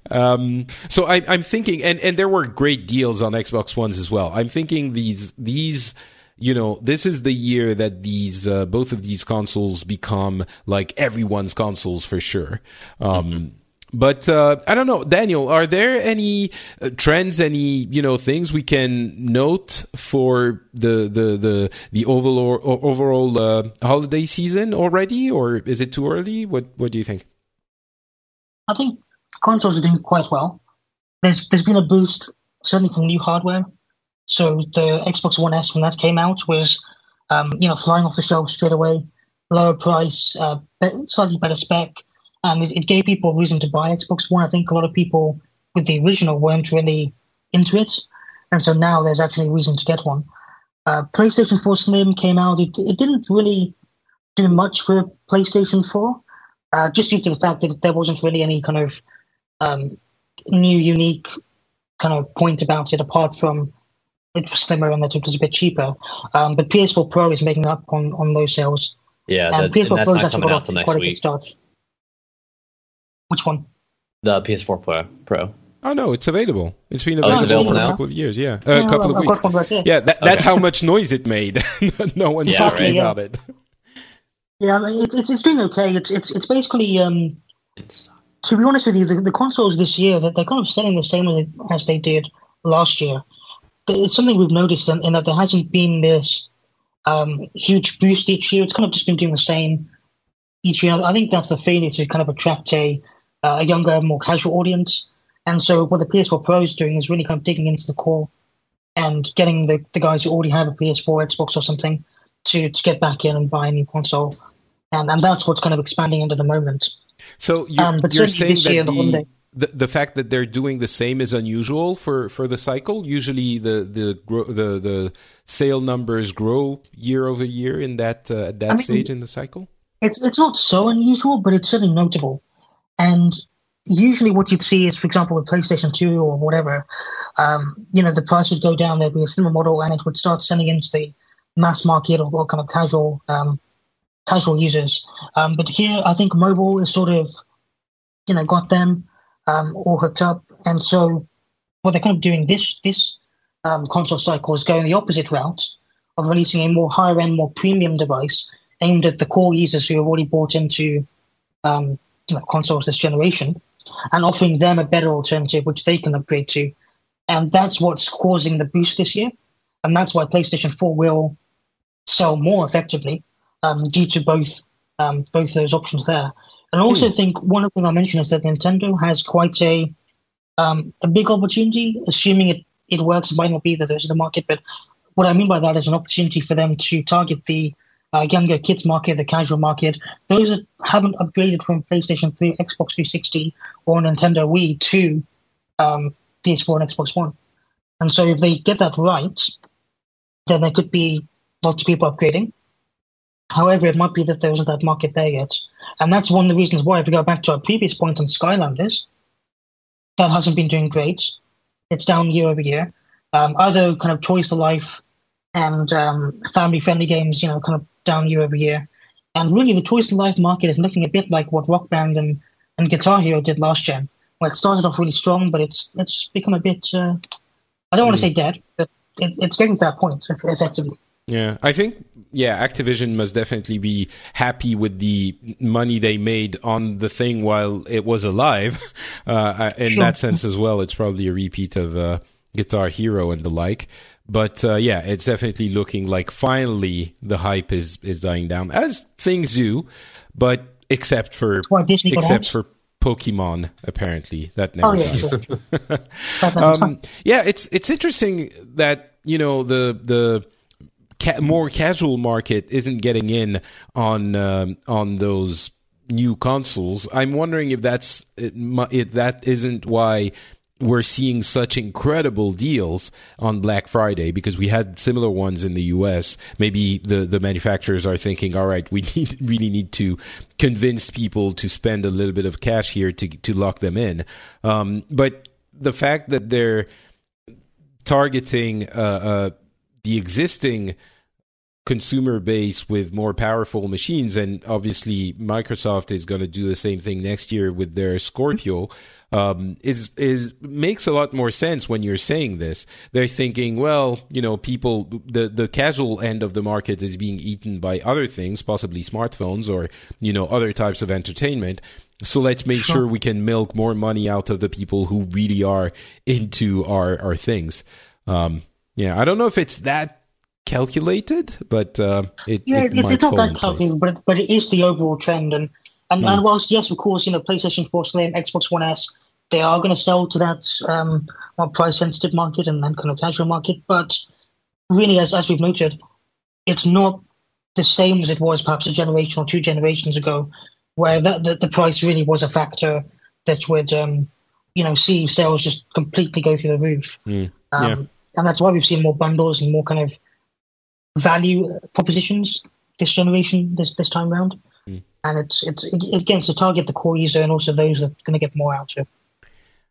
um, so I, I'm thinking, and, and there were great deals on Xbox Ones as well. I'm thinking these, these, you know, this is the year that these, uh, both of these consoles become like everyone's consoles for sure. Um, But uh, I don't know, Daniel. Are there any uh, trends, any you know things we can note for the the the the overall overall uh, holiday season already, or is it too early? What what do you think? I think consoles are doing quite well. There's there's been a boost certainly from new hardware. So the Xbox One S when that came out was um, you know flying off the shelf straight away, lower price, uh, slightly better spec, and it, it gave people a reason to buy Xbox One. I think a lot of people with the original weren't really into it, and so now there's actually a reason to get one. Uh, PlayStation 4 Slim came out. It, it didn't really do much for PlayStation 4 uh, just due to the fact that there wasn't really any kind of um, new, unique kind of point about it apart from it was slimmer and that it was a bit cheaper. Um, but PS4 Pro is making up on, on those sales. Yeah, And that, PS4 that's Pro's not actually got off quite a good week. start. Which one? The PS4 Pro. Pro. Oh no, it's available. It's been Oh, available, it's available for a couple of years. Yeah, uh, a couple I've of weeks. right. Yeah, that, that's how much noise it made. no one's Yeah, talking right. about it. Yeah, it, it's it's doing okay. It's it's it's basically um, It's, to be honest with you, the, the consoles this year that they're kind of selling the same as they, as they did last year. It's something we've noticed in, in that there hasn't been this um, huge boost each year. It's kind of just been doing the same each year. I think that's the failure to kind of attract a uh, a younger, more casual audience. And so what the PS4 Pro is doing is really kind of digging into the core and getting the, the guys who already have a PS4, Xbox, or something to, to get back in and buy a new console. And, and that's what's kind of expanding into the moment. So you're, Um, but you're saying this year, that the holiday- the, the the fact that they're doing the same is unusual for, for the cycle. Usually, the the gro- the the sale numbers grow year over year in that uh, at that I mean- stage in the cycle. it's it's not so unusual, but it's certainly notable. And usually, what you'd see is, for example, with PlayStation Two or whatever, um, you know, the price would go down. There'd be a similar model, and it would start selling into the mass market or, or kind of casual um, casual users. Um, but here, I think mobile is sort of, you know, got them um, all hooked up, and so what they're kind of doing this this um, console cycle is going the opposite route of releasing a more higher end, more premium device aimed at the core users who have already bought into um, consoles this generation, and offering them a better alternative which they can upgrade to, and that's what's causing the boost this year, and that's why PlayStation 4 will sell more effectively um, due to both um, both those options there. And I also think one of the things I mentioned is that Nintendo has quite a um, a big opportunity, assuming it, it works. It might not be that there's in the market, but what I mean by that is an opportunity for them to target the uh, younger kids market, the casual market, those that haven't upgraded from PlayStation 3, Xbox 360, or Nintendo Wii to um, PS4 and Xbox One. And so if they get that right, then there could be lots of people upgrading. However, it might be that there isn't that market there yet. And that's one of the reasons why, if we go back to our previous point on Skylanders, that hasn't been doing great. It's down year over year. Um, other kind of Toys to Life and um, family friendly games, you know, kind of down year over year. And really, the Toys to Life market is looking a bit like what Rock Band and, and Guitar Hero did last gen, where it started off really strong, but it's it's become a bit, uh, I don't want to say dead, but it, it's getting to that point effectively. Yeah, I think yeah, Activision must definitely be happy with the money they made on the thing while it was alive. Uh, in Sure. that sense as well, it's probably a repeat of uh, Guitar Hero and the like. But uh, yeah, it's definitely looking like finally the hype is is dying down, as things do. But except for except for Pokemon, apparently that never Oh, yeah, sure. Um, yeah, it's it's interesting that you know the the ca- more casual market isn't getting in on um, on those new consoles. I'm wondering if that's if that isn't why we're seeing such incredible deals on Black Friday because we had similar ones in the US. Maybe the, the manufacturers are thinking, all right, we need, really need to convince people to spend a little bit of cash here to, to lock them in. Um, but the fact that they're targeting, uh, uh, the existing consumer base with more powerful machines and obviously Microsoft is going to do the same thing next year with their Scorpio um, is is makes a lot more sense when you're saying this. They're thinking, well, you know, people the the casual end of the market is being eaten by other things, possibly smartphones or you know other types of entertainment. So let's make sure, we can milk more money out of the people who really are into our our things. Um, yeah, I don't know if it's that calculated, but uh, it, Yeah, it it's, not that place. calculated, but but it is the overall trend. And and, and whilst yes, of course, you know, PlayStation 4 Slim, Xbox One S, they are going to sell to that um, more price sensitive market and then kind of casual market. But really, as as we've noted, it's not the same as it was perhaps a generation or two generations ago, where that the, the price really was a factor that would um, you know see sales just completely go through the roof. Mm, Um, yeah. And that's why we've seen more bundles and more kind of value propositions this generation, this this time round. Mm. And it's it's it, again to target the core user and also those that are going to get more out of of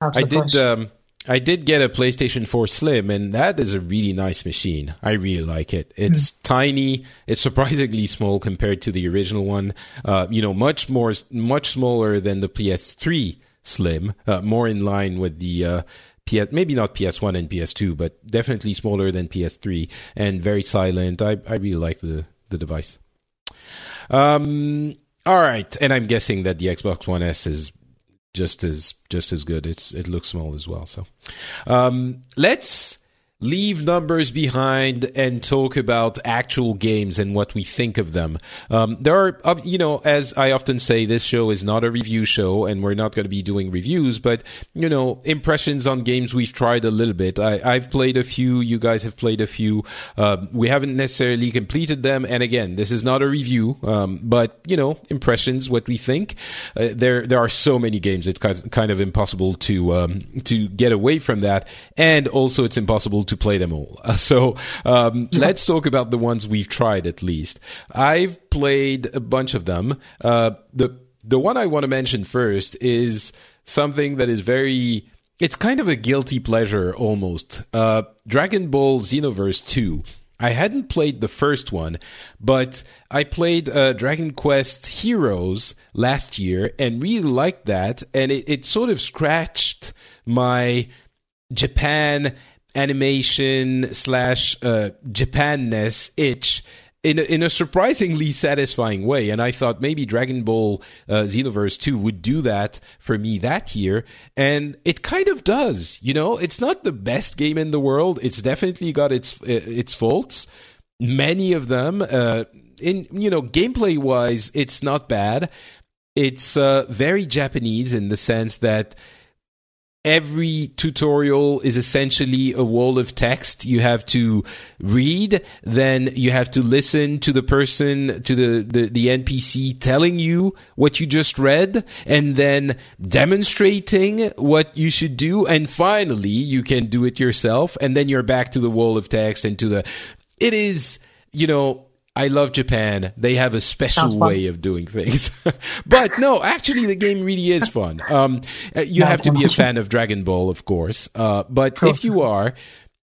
I did. Um, I did get a PlayStation 4 Slim, and that is a really nice machine. I really like it. It's mm. tiny. It's surprisingly small compared to the original one. Uh, you know, much more, much smaller than the PS3 Slim. Uh, more in line with the uh, PS, maybe not PS1 and PS2, but definitely smaller than PS3 and very silent. I I really like the the device. Um. All right, and I'm guessing that the Xbox One S is just as just as good. It's it looks small as well. So um, let's leave numbers behind and talk about actual games and what we think of them. Um, there are, you know, as I often say, this show is not a review show and we're not going to be doing reviews, but, you know, impressions on games we've tried a little bit. I, have played a few. You guys have played a few. Uh, we haven't necessarily completed them. And again, this is not a review, um, but, you know, impressions, what we think. Uh, there, there are so many games. It's kind of impossible to, um, to get away from that. And also it's impossible to play them all. So um, let's talk about the ones we've tried at least. I've played a bunch of them. Uh, the the one I want to mention first is something that is very. It's kind of a guilty pleasure almost. Uh, Dragon Ball Xenoverse 2. I hadn't played the first one, but I played uh, Dragon Quest Heroes last year and really liked that. And it, it sort of scratched my Japan animation slash uh, Japanness itch in a, in a surprisingly satisfying way. And I thought maybe Dragon Ball uh, Xenoverse 2 would do that for me that year. And it kind of does. You know, it's not the best game in the world. It's definitely got its uh, its faults. Many of them, uh, in you know, gameplay wise, it's not bad. It's uh, very Japanese in the sense that every tutorial is essentially a wall of text you have to read. Then you have to listen to the person to the, the, the npc telling you what you just read and then demonstrating what you should do. And finally you can do it yourself. And then you're back to the wall of text and to the it is you know I love Japan. They have a special way of doing things. but no, actually, the game really is fun. Um, uh, you have to be a fan of Dragon Ball, of course. Uh, but if you are,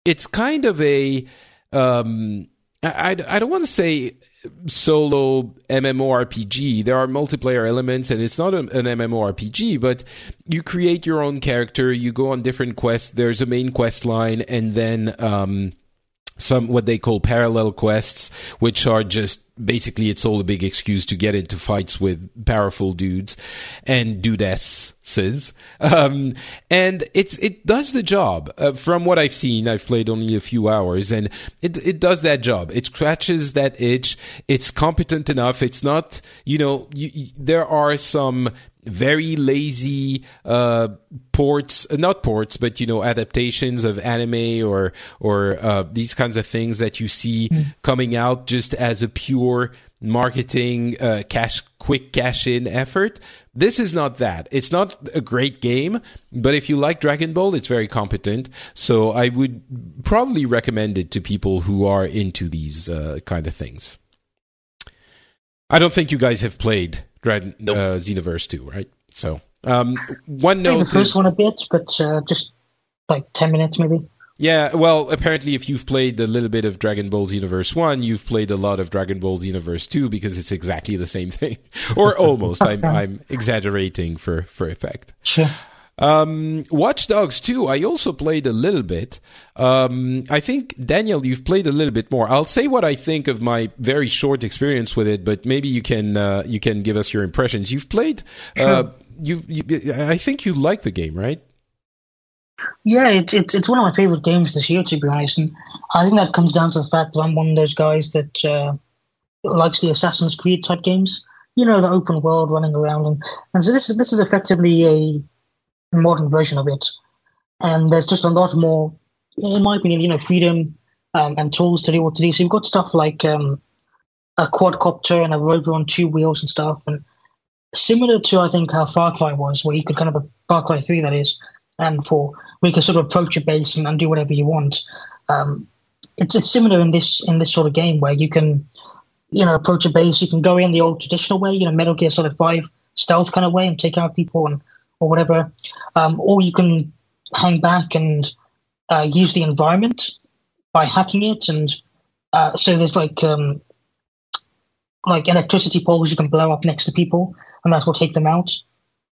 it's kind of a. Um, I, I don't want to say solo MMORPG. There are multiplayer elements, and it's not an, an MMORPG, but you create your own character. You go on different quests. There's a main quest line, and then. Um, some what they call parallel quests, which are just basically it's all a big excuse to get into fights with powerful dudes and dudesses. Um, and it's it does the job. Uh, from what I've seen, I've played only a few hours, and it it does that job. It scratches that itch. It's competent enough. It's not you know you, you, there are some very lazy uh, ports, uh, not ports, but you know adaptations of anime or or uh, these kinds of things that you see mm. coming out just as a pure marketing uh, cash quick cash in effort. This is not that. It's not a great game, but if you like Dragon Ball, it's very competent. So I would probably recommend it to people who are into these uh, kind of things. I don't think you guys have played Dread nope. uh, Xenoverse 2, right? So, um, one note. the first is, one a bit, but uh, just like 10 minutes maybe. Yeah, well, apparently, if you've played a little bit of Dragon Ball Xenoverse 1, you've played a lot of Dragon Ball Xenoverse 2 because it's exactly the same thing. or almost. I'm, I'm exaggerating for, for effect. Sure. Um, Watch Dogs 2, I also played a little bit. Um, I think, Daniel, you've played a little bit more. I'll say what I think of my very short experience with it, but maybe you can, uh, you can give us your impressions. You've played, uh, sure. uh, you, you, I think you like the game, right? Yeah, it's, it's it's one of my favorite games this year, to be honest. And I think that comes down to the fact that I'm one of those guys that uh, likes the Assassin's Creed type games. You know, the open world, running around, and, and so this is this is effectively a modern version of it. And there's just a lot more, in my opinion, you know, freedom um, and tools to do what to do. So you've got stuff like um, a quadcopter and a rover on two wheels and stuff, and similar to I think how Far Cry was, where you could kind of Far Cry Three that is, and for you can sort of approach a base and, and do whatever you want. Um, it's it's similar in this in this sort of game where you can, you know, approach a base. You can go in the old traditional way, you know, Metal Gear Solid Five stealth kind of way and take out people and or whatever, um, or you can hang back and uh, use the environment by hacking it, and uh, so there's like um, like electricity poles you can blow up next to people, and that's what take them out.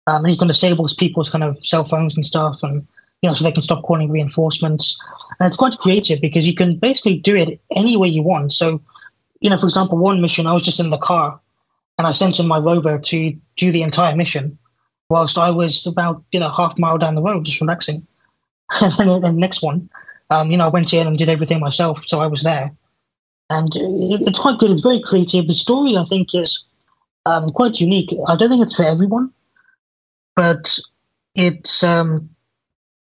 Um, and you can disable people's kind of cell phones and stuff, and you know, so they can stop calling reinforcements. And it's quite creative because you can basically do it any way you want. So, you know, for example, one mission I was just in the car, and I sent in my rover to do the entire mission, whilst I was about you know half a mile down the road just relaxing. and the next one, um, you know, I went in and did everything myself, so I was there and it, it's quite good. It's very creative. The story, I think, is um, quite unique. I don't think it's for everyone, but it's um,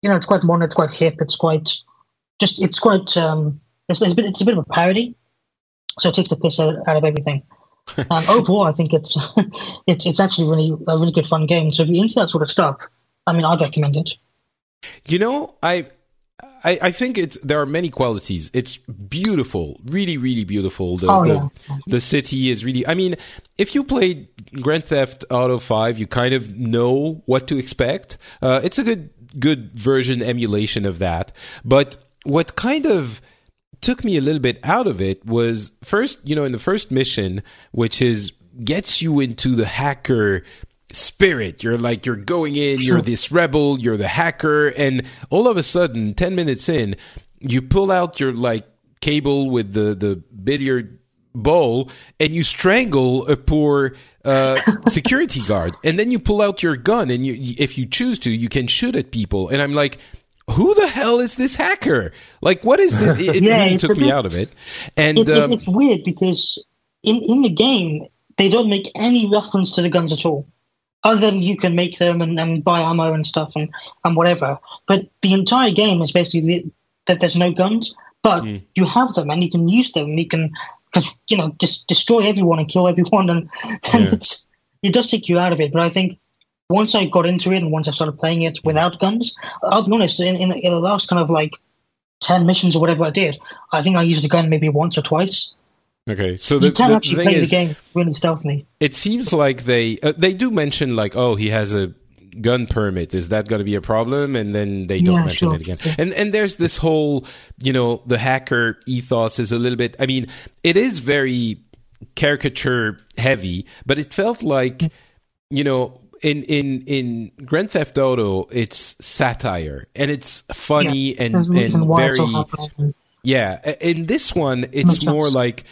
you know, it's quite modern. It's quite hip. It's quite just. It's quite. Um, it's, it's, a bit, it's a bit of a parody, so it takes the piss out, out of everything. And overall, I think it's it's it's actually really a really good fun game. So if you're into that sort of stuff, I mean, I'd recommend it. You know, I I, I, think it's there are many qualities. It's beautiful, really, really beautiful. The, oh, the, yeah. the city is really. I mean, if you played Grand Theft Auto Five, you kind of know what to expect. Uh, it's a good good version emulation of that. But what kind of took me a little bit out of it was first, you know, in the first mission, which is gets you into the hacker spirit. You're like, you're going in, you're this rebel, you're the hacker. And all of a sudden, 10 minutes in, you pull out your like cable with the, the billiard bowl and you strangle a poor uh, security guard. And then you pull out your gun and you, if you choose to, you can shoot at people. And I'm like, who the hell is this hacker? Like, what is this? It, yeah, really took me out of it. And it's, um, it's weird because in, in the game, they don't make any reference to the guns at all other than you can make them and, and buy ammo and stuff and, and whatever. But the entire game is basically that there's no guns, but mm. you have them and you can use them. And you can, you know, just destroy everyone and kill everyone, and, and yeah. it's, it does take you out of it. But I think once I got into it and once I started playing it without guns, I'll be honest, in, in, in the last kind of like 10 missions or whatever I did, I think I used a gun maybe once or twice. Okay, so the, you can the actually thing play is, the game really stealthily. It seems like they uh, they do mention like, oh, he has a gun permit. Is that going to be a problem? And then they don't Yeah, mention sure, it again. sure. And and there's this whole, you know, the hacker ethos is a little bit. I mean, it is very caricature heavy, but it felt like, you know. In, in in Grand Theft Auto, it's satire and it's funny Yeah, and there's a reason and very so yeah, in this one, it's Makes more sense. like,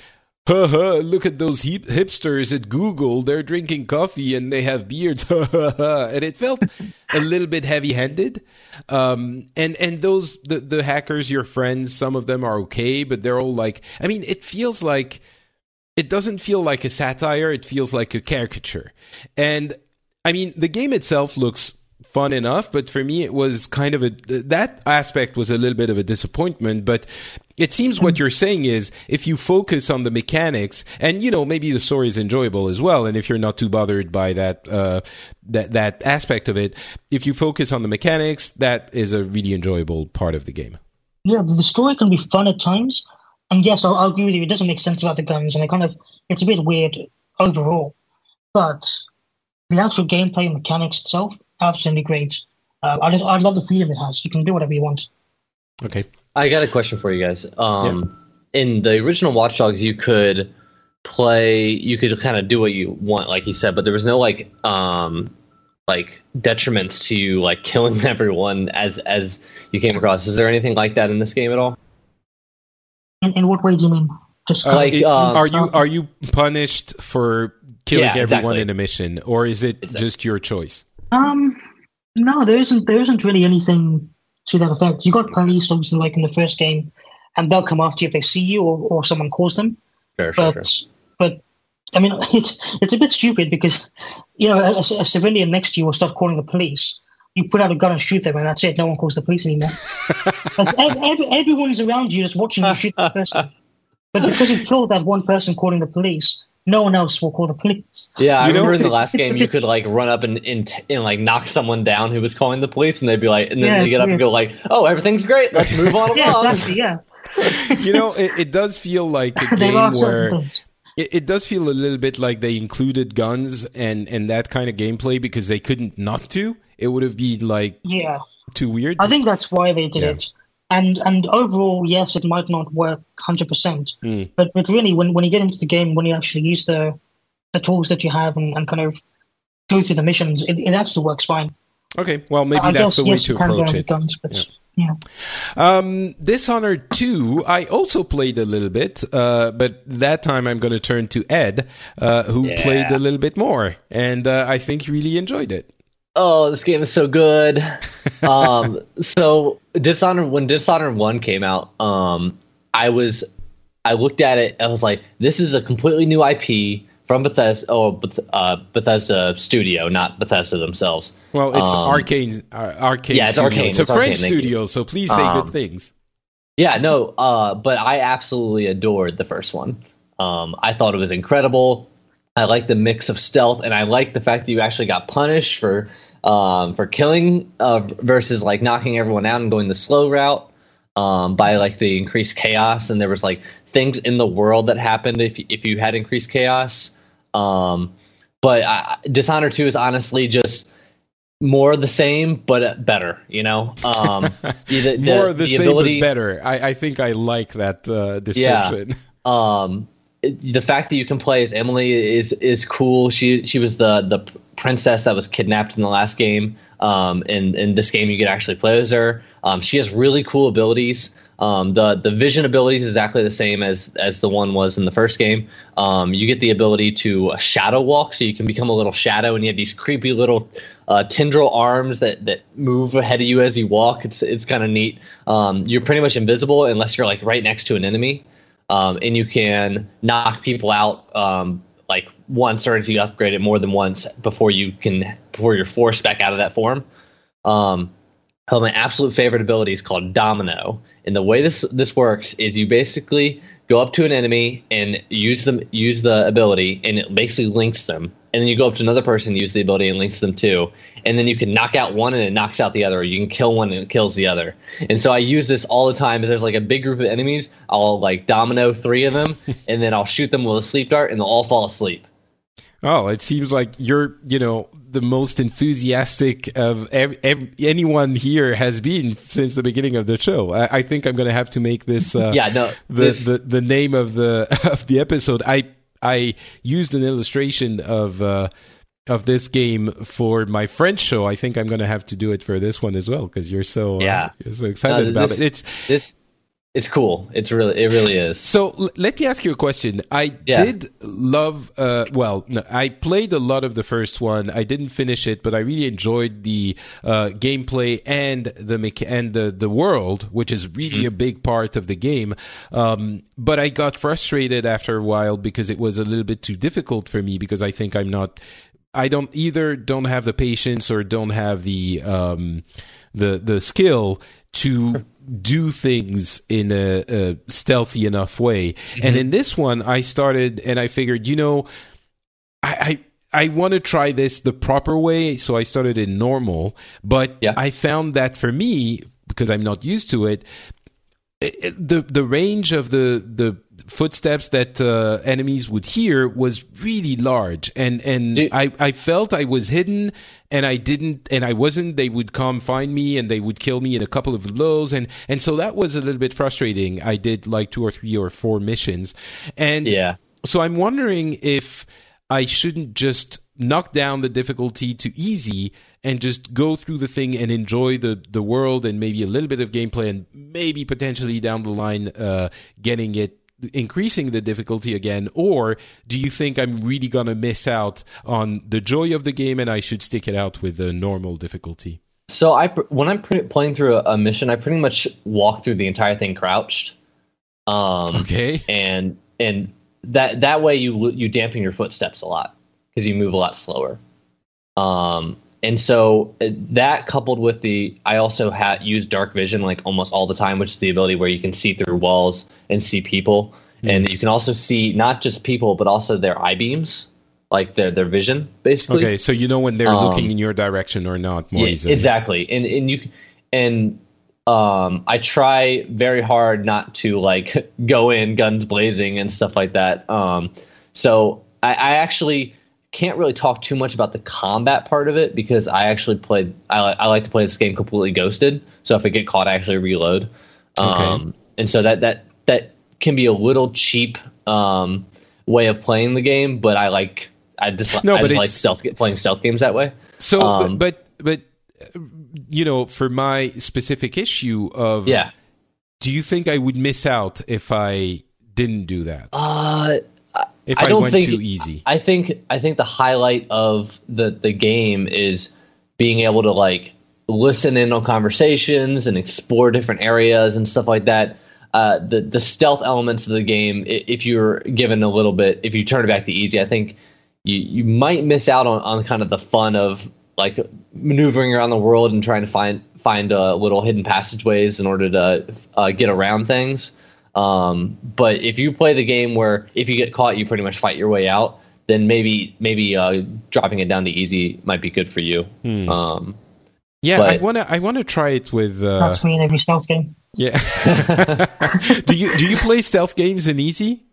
ha ha, look at those hip- hipsters at Google. They're drinking coffee and they have beards. And it felt a little bit heavy handed. Um, and, and those, the, the hackers, your friends, some of them are okay, but they're all like, I mean, it feels like, it doesn't feel like a satire. It feels like a caricature. And I mean, the game itself looks fun enough, but for me, it was kind of a that aspect was a little bit of a disappointment. But it seems what you're saying is if you focus on the mechanics, and you know maybe the story is enjoyable as well, and if you're not too bothered by that uh, that that aspect of it, if you focus on the mechanics, that is a really enjoyable part of the game. Yeah, the story can be fun at times, and yes, I'll, I'll agree with you. It doesn't make sense about the guns, and it kind of it's a bit weird overall. But the actual gameplay mechanics itself, absolutely great. Uh, I just, I love the freedom it has. You can do whatever you want. Okay. I got a question for you guys. Um, In the original Watch Dogs, you could play, you could kind of do what you want, like you said, but there was no like, um, like detriments to you, like killing everyone as as you came across. Is there anything like that in this game at all? In, in what way do you mean? Just Or like, It- uh, are you are you punished for killing Yeah, everyone exactly. in a mission, or is it Exactly. just your choice? Um, no, there isn't. There isn't really anything to that effect. You got police, obviously, like in the first game, and they'll come after you if they see you or, or someone calls them. Sure, sure, But sure. but I mean, it's it's a bit stupid because you know a, a civilian next to you will start calling the police. You put out a gun and shoot them, and that's it. No one calls the police anymore. That's ev- ev- everyone's around you just watching you shoot this person. But because you killed that one person calling the police, no one else will call the police. Yeah, I You know, remember in the last game you could like run up and, and and like knock someone down who was calling the police, and they'd be like, and then Yeah, they get up it's and go like, "Oh, everything's great. Let's move on Yeah, along." exactly. Yeah, You know, it, it does feel like a game where it, it does feel a little bit like they included guns and and that kind of gameplay because they couldn't not to. It would have been like Yeah. too weird? I think that's why they did Yeah. it. And and overall, yes, it might not work hundred percent, Mm. but but really, when when you get into the game, when you actually use the the tools that you have and, and kind of go through the missions, it, it actually works fine. Okay, well maybe I that's guess the way yes, to you approach with it. guns, but Yeah. yeah. Um, Dishonored 2, I also played a little bit, uh, but that time I'm going to turn to Ed, uh, who Yeah. played a little bit more, and uh, I think he really enjoyed it. Oh, this game is so good. um, so Dishonored when Dishonored One came out, um, I was I looked at it. I was like, this is a completely new IP from Bethesda, oh, Beth- uh, Bethesda Studio, not Bethesda themselves. Well, it's Um, Arkane, uh, Arkane yeah, it's Studio. Arkane, It's a it's French Arkane, studio, so please say Um, good things. Yeah, no, uh, but I absolutely adored the first one. Um, I thought it was incredible. I like the mix of stealth, and I like the fact that you actually got punished for um, for killing uh, versus like knocking everyone out and going the slow route um, by like the increased chaos. And there was like things in the world that happened if if you had increased chaos. Um, but I, Dishonored Two is honestly just more of the same, but better. You know, um, the, the, More of the, same, ability, but better. I, I think I like that uh, description. um it- the fact that you can play as Emily is is cool. She she was the the princess that was kidnapped in the last game. Um, in in this game, you can actually play as her. Um, she has really cool abilities. Um, the the vision abilities is exactly the same as as the one was in the first game. Um, you get the ability to uh, shadow walk, so you can become a little shadow, and you have these creepy little uh, tendril arms that that move ahead of you as you walk. It's it's kind of neat. Um, you're pretty much invisible unless you're like right next to an enemy um, and you can knock people out um, like once or as you upgrade it more than once before you can before you're forced back out of that form. Um, my absolute favorite ability is called Domino, and the way this this works is you basically go up to an enemy and use them use the ability, and it basically links them, and then you go up to another person, use the ability, and links them too, and then you can knock out one and it knocks out the other, or you can kill one and it kills the other. And so I use this all the time. If there's like a big group of enemies, I'll like domino three of them, and then I'll shoot them with a sleep dart, and they'll all fall asleep. Oh, it seems like you're, you know, the most enthusiastic of ev- ev- anyone here has been since the beginning of the show. I, I think I'm going to have to make this. Uh, Yeah, no, the, this- the the name of the of the episode. I I used an illustration of. Uh, of this game for my French show, I think I'm going to have to do it for this one as well because you're so uh, Yeah. you're so excited No, about it. It's This it's cool. It's really it really is. so l- let me ask you a question. I Yeah. did love, uh, well, no, I played a lot of the first one. I didn't finish it, but I really enjoyed the uh, gameplay and the mecha- and the the world, which is really a big part of the game. Um, but I got frustrated after a while because it was a little bit too difficult for me because I think I'm not. I don't either don't have the patience or don't have the um, the the skill to do things in a, a stealthy enough way. And mm-hmm. in this one, I started and I figured, you know, I. I I want to try this the proper way, so I started in normal. But Yeah. I found that for me, because I'm not used to it, it- it- the the range of the the footsteps that uh, enemies would hear was really large and and Dude. I, I felt I was hidden and I didn't and I wasn't they would come find me and they would kill me in a couple of blows and and so that was a little bit frustrating I did like two or three or four missions and Yeah. so I'm wondering if I shouldn't just knock down the difficulty to easy and just go through the thing and enjoy the, the world and maybe a little bit of gameplay and maybe potentially down the line uh, getting it increasing the difficulty again or do you think i'm really gonna miss out on the joy of the game and i should stick it out with the normal difficulty So I when I'm pre- playing through a, a mission, I pretty much walk through the entire thing crouched. Um, okay and and that that way you you dampen your footsteps a lot because you move a lot slower. Um, and so uh, that coupled with the I also ha- use dark vision like almost all the time, which is the ability where you can see through walls and see people, and you can also see not just people but also their eye beams, like their their vision, basically. okay so you know when they're Um, looking in your direction or not more Yeah, easily exactly. And and you and um I try very hard not to like go in guns blazing and stuff like that. Um so I, I actually can't really talk too much about the combat part of it because I actually played. I, I like to play this game completely ghosted. So if I get caught, I actually reload. Um, and so that that that can be a little cheap um, way of playing the game, but I like. I just, No, I but just like stealth playing stealth games that way. So, Um, but but you know, for my specific issue of Yeah. do you think I would miss out if I didn't do that? Uh, If I I, don't went think- too easy? I think I think the highlight of the the game is being able to like listen in on conversations and explore different areas and stuff like that. Uh, the the stealth elements of the game, if you're given a little bit, if you turn it back to easy, I think you you might miss out on, on kind of the fun of like maneuvering around the world and trying to find find uh, little hidden passageways in order to uh, get around things. Um, but if you play the game where if you get caught, you pretty much fight your way out, then maybe maybe uh, dropping it down to easy might be good for you. Hmm. Um, yeah, I wanna I wanna try it with. Uh, That's me in every stealth game. yeah. do you do you play stealth games in easy?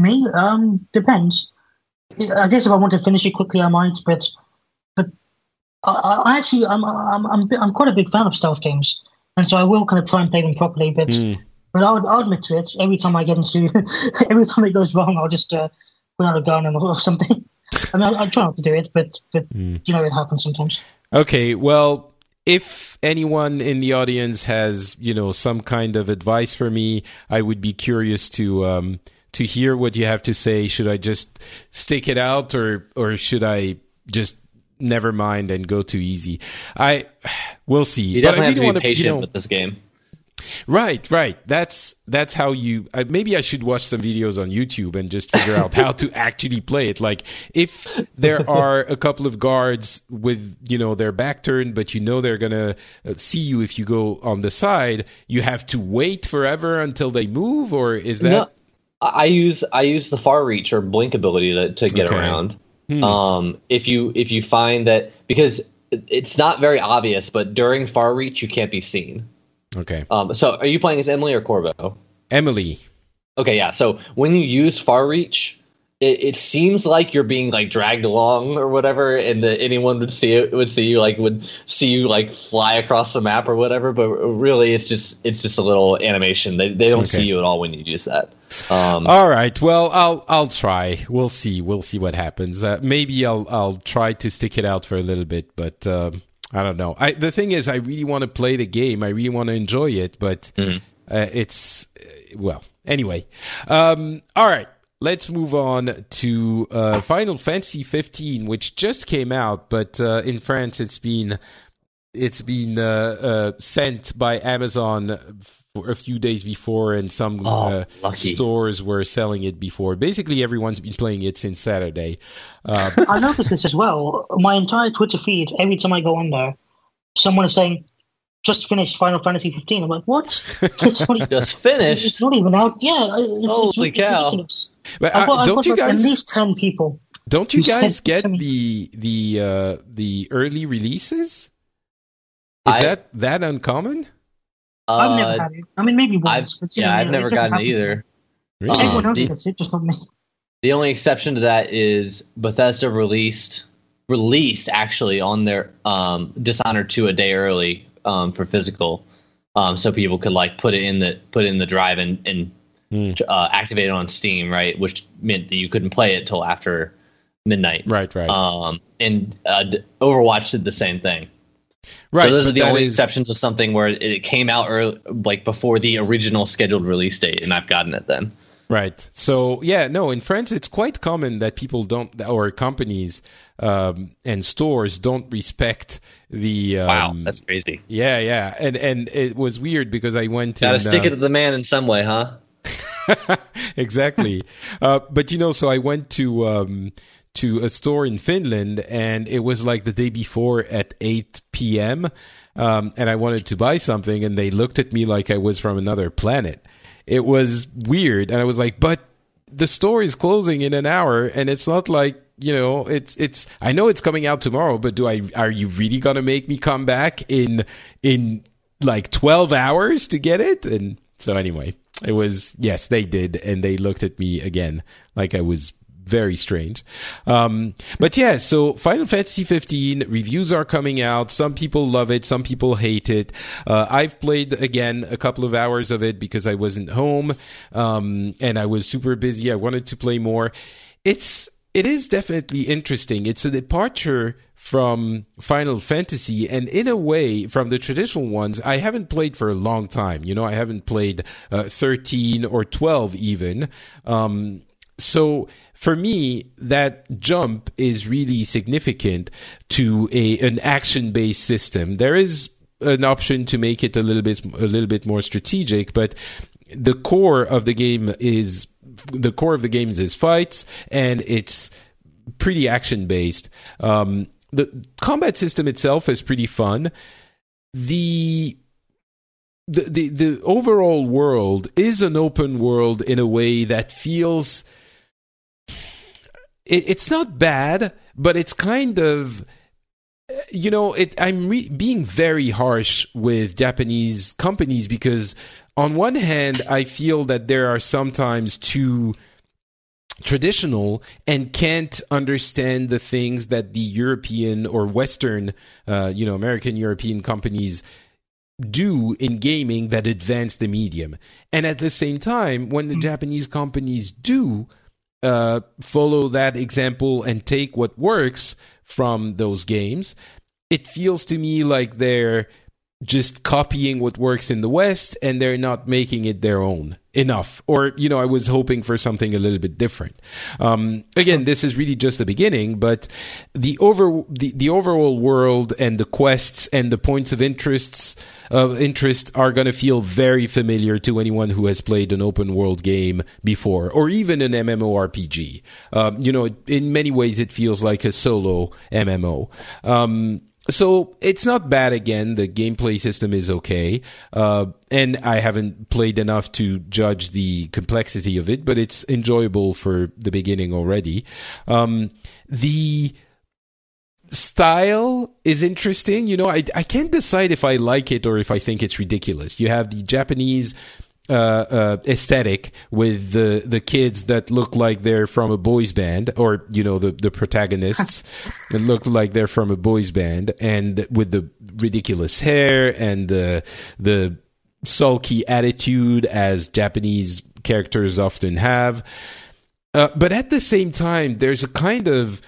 Me? Um, depends. I guess if I want to finish it quickly, I might. But, but I, I I actually, I'm, I'm, I'm, I'm quite a big fan of stealth games, and so I will kind of try and play them properly. But, Hmm. But I'll, I'll admit to it. Every time I get into, every time it goes wrong, I'll just uh, put out a gun or something. I mean, I, I try not to do it, but, but you know, it happens sometimes. Okay, well, if anyone in the audience has, you know, some kind of advice for me, I would be curious to um, to hear what you have to say. Should I just stick it out, or or should I just never mind and go too easy? I we'll see. you But I definitely have to be wanna, you patient know- with this game. Right, right. That's that's how you. Uh, maybe I should watch some videos on YouTube and just figure out how to actually play it. Like if there are a couple of guards with you know their back turned, but you know they're gonna uh, see you if you go on the side, you have to wait forever until they move, or is that? No, I I use I use the far reach or blink ability to, to get Okay. around. Hmm. Um, if you if you find that because it's not very obvious, but during far reach you can't be seen. Okay, Um, so are you playing as Emily or Corvo? Emily. Okay, yeah. So when you use far reach, it, it seems like you're being like dragged along or whatever, and that anyone would see it would see you like would see you like fly across the map or whatever. But really, it's just it's just a little animation. They they don't Okay. see you at all when you use that. Um, All right. Well, I'll I'll try. We'll see. We'll see what happens. Uh, maybe I'll I'll try to stick it out for a little bit, but um, I don't know. I the thing is, I really want to play the game. I really want to enjoy it, but uh, it's uh, well. Anyway, um, all right. Let's move on to uh, Final Fantasy 15, which just came out, but uh, in France it's been it's been uh, uh, sent by Amazon for a few days before, and some Oh, uh, stores were selling it before. Basically, everyone's been playing it since Saturday. Uh, I noticed this as well. My entire Twitter feed, every time I go on there, someone is saying, "Just finished Final Fantasy 15." I'm like, "What? It's not, even- just it's not even out." Yeah, it's, it's, Holy it's cow. ridiculous. but I've uh, got, I've don't got you like at least ten people. don't you you guys get the the uh, the early releases? Is I- that that uncommon? I've Uh, never had it. I mean, maybe I've, once. but, yeah, know, I've never doesn't gotten it either. me. Really? Everyone Um, else the- gets it, just not me. The only exception to that is Bethesda released released actually on their um, Dishonored 2 a day early um, for physical, um, so people could like put it in the put it in the drive and and Hmm. uh, activate it on Steam, right? Which meant that you couldn't play it till after midnight. Right, right, Um, and uh, Overwatch did the same thing. Right. so those are the only is- exceptions of something where it, came out early, like before the original scheduled release date, and I've gotten it then. Right. So yeah, no, in France it's quite common that people don't or companies um, and stores don't respect the um, Wow, that's crazy. yeah, yeah. And and it was weird because I went Got to in, stick uh, it to the man in some way, huh? exactly. uh, but you know, so I went to um, to a store in Finland, and it was like the day before at eight p.m. Um, and I wanted to buy something, and they looked at me like I was from another planet. It was weird, and I was like, "But the store is closing in an hour, and it's not like." You know, it's it's. I know it's coming out tomorrow, but do I? Are you really gonna make me come back in in like twelve hours to get it? And so anyway, it was yes, they did, and they looked at me again like I was very strange. Um, but yeah, so Final Fantasy 15 reviews are coming out. Some people love it, some people hate it. Uh, I've played again a couple of hours of it because I wasn't home um, and I was super busy. I wanted to play more. It's it is definitely interesting. It's a departure from Final Fantasy and in a way from the traditional ones I haven't played for a long time. You know, I haven't played uh, 13 or 12 even. Um, so for me, that jump is really significant to a an action based system. There is an option to make it a little bit a little bit more strategic, but the core of the game is the core of the games is fights and it's pretty action based. Um, the combat system itself is pretty fun. The the, the the overall world is an open world in a way that feels it, it's not bad, but it's kind of you know it i'm re- being very harsh with japanese companies because on one hand i feel that there are sometimes too traditional and can't understand the things that the european or western uh, you know american european companies do in gaming that advance the medium and at the same time when the mm. japanese companies do uh, follow that example and take what works from those games, it feels to me like they're just copying what works in the West and they're not making it their own enough. Or, you know, I was hoping for something a little bit different. Um, again, this is really just the beginning, but the over, the, the overall world and the quests and the points of interests, of interest are going to feel very familiar to anyone who has played an open world game before or even an MMORPG. Um, you know, in many ways, it feels like a solo MMO. Um, so it's not bad again. The gameplay system is okay. Uh, and I haven't played enough to judge the complexity of it, but it's enjoyable for the beginning already. Um, the style is interesting. You know, I, I can't decide if I like it or if I think it's ridiculous. You have the Japanese uh, uh, aesthetic with the the kids that look like they're from a boys band, or you know the the protagonists that look like they're from a boys band, and with the ridiculous hair and the the sulky attitude as Japanese characters often have. Uh, but at the same time, there's a kind of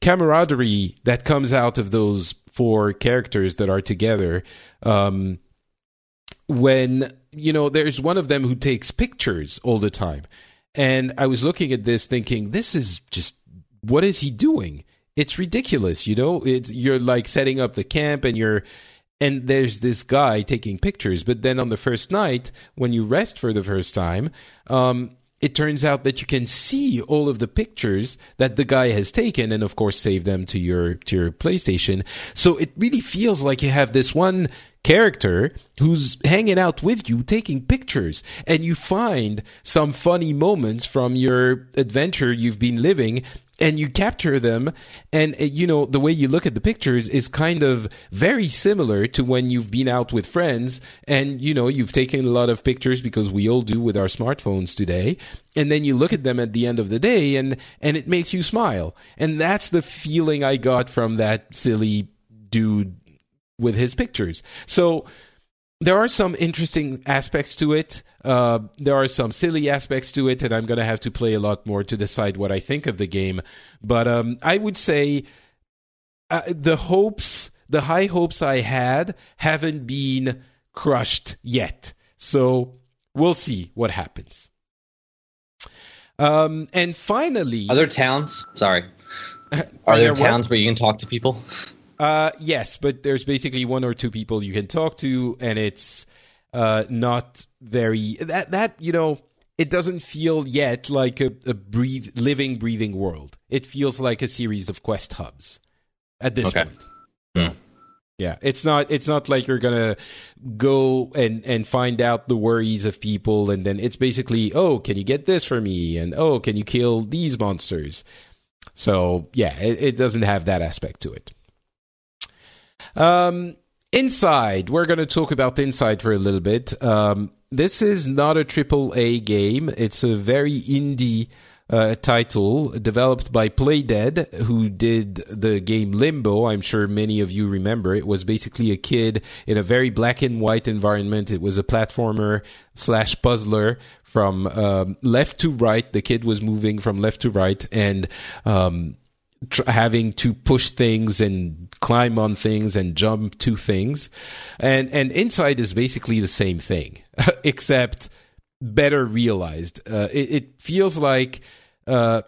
camaraderie that comes out of those four characters that are together. Um, when you know there's one of them who takes pictures all the time. And i was looking at this thinking this is just what is he doing? It's ridiculous you know? It's you're like setting up the camp and you're and there's this guy taking pictures. But then on the first night when you rest for the first time um, it turns out that you can see all of the pictures that the guy has taken and of course save them to your to your PlayStation. So it really feels like you have this one character who's hanging out with you taking pictures and you find some funny moments from your adventure you've been living and you capture them and uh, you know the way you look at the pictures is kind of very similar to when you've been out with friends and you know you've taken a lot of pictures because we all do with our smartphones today. And then you look at them at the end of the day and and it makes you smile. And that's the feeling i got from that silly dude with his pictures. So there are some interesting aspects to it. Uh, there are some silly aspects to it, and I'm going to have to play a lot more to decide what I think of the game. But um, I would say uh, the hopes, the high hopes I had, haven't been crushed yet. So we'll see what happens. Um, and finally, are there towns? Sorry, are, are there, there towns where you can talk to people? Uh, yes, but there's basically one or two people you can talk to, and it's uh, not very that that you know it doesn't feel yet like a, a breathe living breathing world. It feels like a series of quest hubs at this okay. point. Hmm. Yeah, it's not it's not like you're gonna go and and find out the worries of people, and then it's basically oh, can you get this for me, and oh, can you kill these monsters? So yeah, it, it doesn't have that aspect to it. Um, Inside, we're going to talk about Inside for a little bit. Um, this is not a triple A game. It's a very indie uh, title developed by Playdead, who did the game Limbo. I'm sure many of you remember. It was basically a kid in a very black and white environment. It was a platformer slash puzzler from um, left to right. The kid was moving from left to right and um, tr- having to push things and climb on things and jump to things. And and Inside is basically the same thing, except better realized. Uh, it, it, feels like uh,